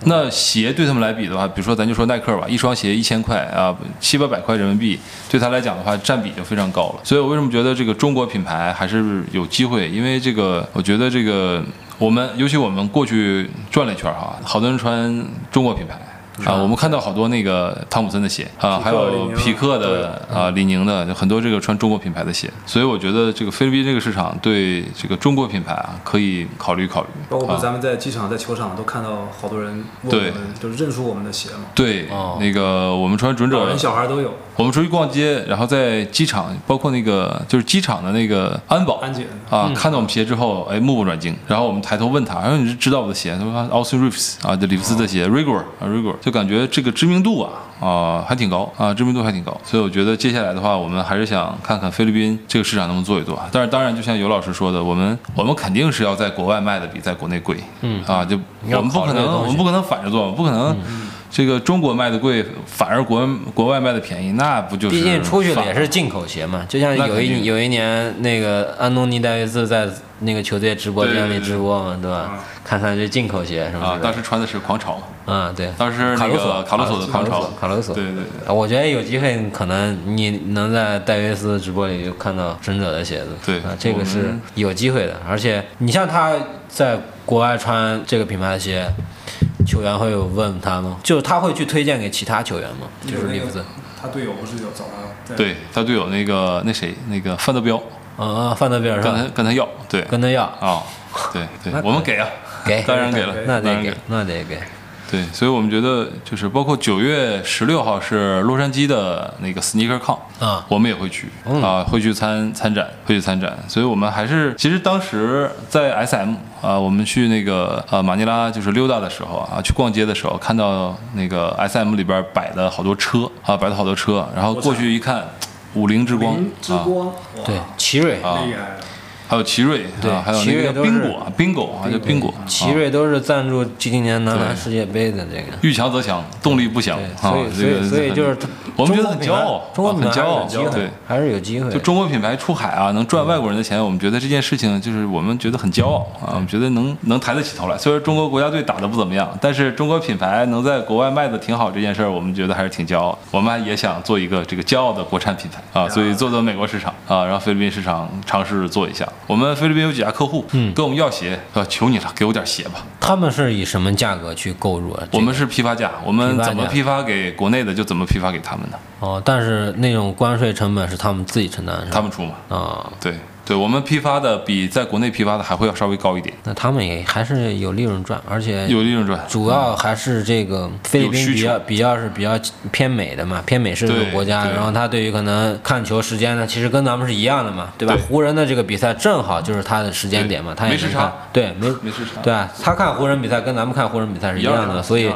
那鞋对他们来比的话，比如说咱就说耐克吧，一双鞋一千块啊，七八百块人民币，对他来讲的话，占比就非常高了。所以我为什么觉得这个中国品牌还是有机会？因为这个，我觉得这个我们，尤其我们过去转了一圈哈，好多人穿中国品牌。啊，我们看到好多那个汤姆森的鞋啊，还有匹克的啊、李宁的，很多这个穿中国品牌的鞋，所以我觉得这个菲律宾这个市场对这个中国品牌啊可以考虑考虑。啊包括咱们在机场、在球场都看到好多人问我对。们，就是认出我们的鞋嘛，对，哦。那个我们穿准者老人小孩都有。我们出去逛街，然后在机场，包括那个就是机场的那个安保安检。啊，看到我们鞋之后，哎，目不转睛。然后我们抬头问他，然后你是知道我的鞋？他说 Austin Reeves 啊，这里夫斯的鞋，Rigor 啊，Rigor，就感觉这个知名度啊啊还挺高啊，知名度还挺高。所以我觉得接下来的话，我们还是想看看菲律宾这个市场能不能做一做。但是当然，就像尤老师说的，我们我们肯定是要在国外卖的比在国内贵，嗯啊，就我们不可能，我们不可能反着做，不可能。这个中国卖的贵，反而国国外卖的便宜，那不就是？毕竟出去了也是进口鞋嘛，就像有一有一年那个安东尼戴维斯在那个球队直播间里直播嘛，对吧？看看这进口鞋什么啊，的当时穿的是狂潮，啊，对，当时那卡鲁索个卡鲁索的狂潮，卡鲁索，对对对。啊我觉得有机会，可能你能在戴维斯直播里就看到神者的鞋子。对啊，这个是有机会的。而且你像他在国外穿这个品牌的鞋，球员会有问他吗？就是他会去推荐给其他球员吗？就是里弗森。他队友不是有找他在对他队友那个那谁那个范德彪啊啊，范德比尔跟他跟他要，对跟他要，啊，对对，我们给啊，给，当然给了，那得给，，那得给。对，所以我们觉得就是包括九月十六号是洛杉矶的那个 Sneaker Con 啊。我们也会去嗯。啊，会去参参展，会去参展，所以我们还是其实当时在 SM 啊，我们去那个呃马尼拉就是溜达的时候啊，去逛街的时候，看到那个 SM 里边摆的好多车啊，摆的好多车，然后过去一看，五菱之光啊，对，奇瑞，啊。厉害了。还有奇瑞对啊，还有那个奇瑞都是宾果啊，宾果啊，叫宾果，奇瑞都是赞助今年男篮对世界杯的这个。遇强则强，动力不响对，啊所以，所这个以所以就是我们觉得很骄傲，中国很骄傲对。还是有机会就。中国品牌出海啊，能赚外国人的钱，我们觉得这件事情就是我们觉得很骄傲啊，我们觉得能能抬得起头来。虽然中国国家队打得不怎么样，但是中国品牌能在国外卖的挺好，这件事儿我们觉得还是挺骄傲。我们也想做一个这个骄傲的国产品牌啊，所以做做美国市场啊，然后菲律宾市场尝试做一下。我们菲律宾有几家客户，嗯，跟我们要鞋，啊，求你了，给我点鞋吧。他们是以什么价格去购入啊？这个我们是批发价，我们怎么批发给国内的就怎么批发给他们的，哦，但是那种关税成本是他们自己承担，是吧？他们出嘛。啊，对，对我们批发的比在国内批发的还会要稍微高一点，那他们也还是有利润赚，而且有利润赚。主要还是这个菲律宾比较比较是比较偏美的嘛，偏美式的国家，然后他对于可能看球时间呢，其实跟咱们是一样的嘛，对吧？对湖人的这个比赛正好就是他的时间点嘛，他也没时差，对，没没时差对啊，他看湖人比赛跟咱们看湖人比赛是一样的，所以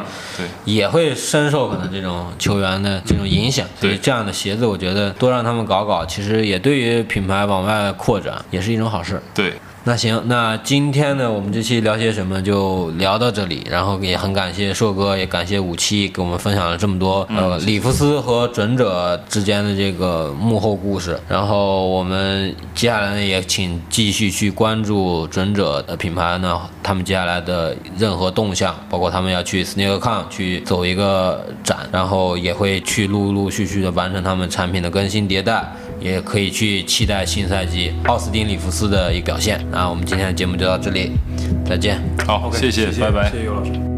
也会深受可能这种球员的这种影响。所以对这样的鞋子，我觉得多让他们搞搞，其实也对于品牌往外扩展也是一种好事。对，那行，那今天呢，我们这期聊些什么就聊到这里，然后也很感谢硕哥，也感谢五七给我们分享了这么多、呃里弗斯和准者之间的这个幕后故事。然后我们接下来呢，也请继续去关注准者的品牌呢，他们接下来的任何动向，包括他们要去 SneakerCon 去走一个展，然后也会去陆陆续续的完成他们产品的更新迭代。也可以去期待新赛季奥斯汀里弗斯的一个表现。那我们今天的节目就到这里，再见。好，谢谢，拜拜。谢谢尤老师。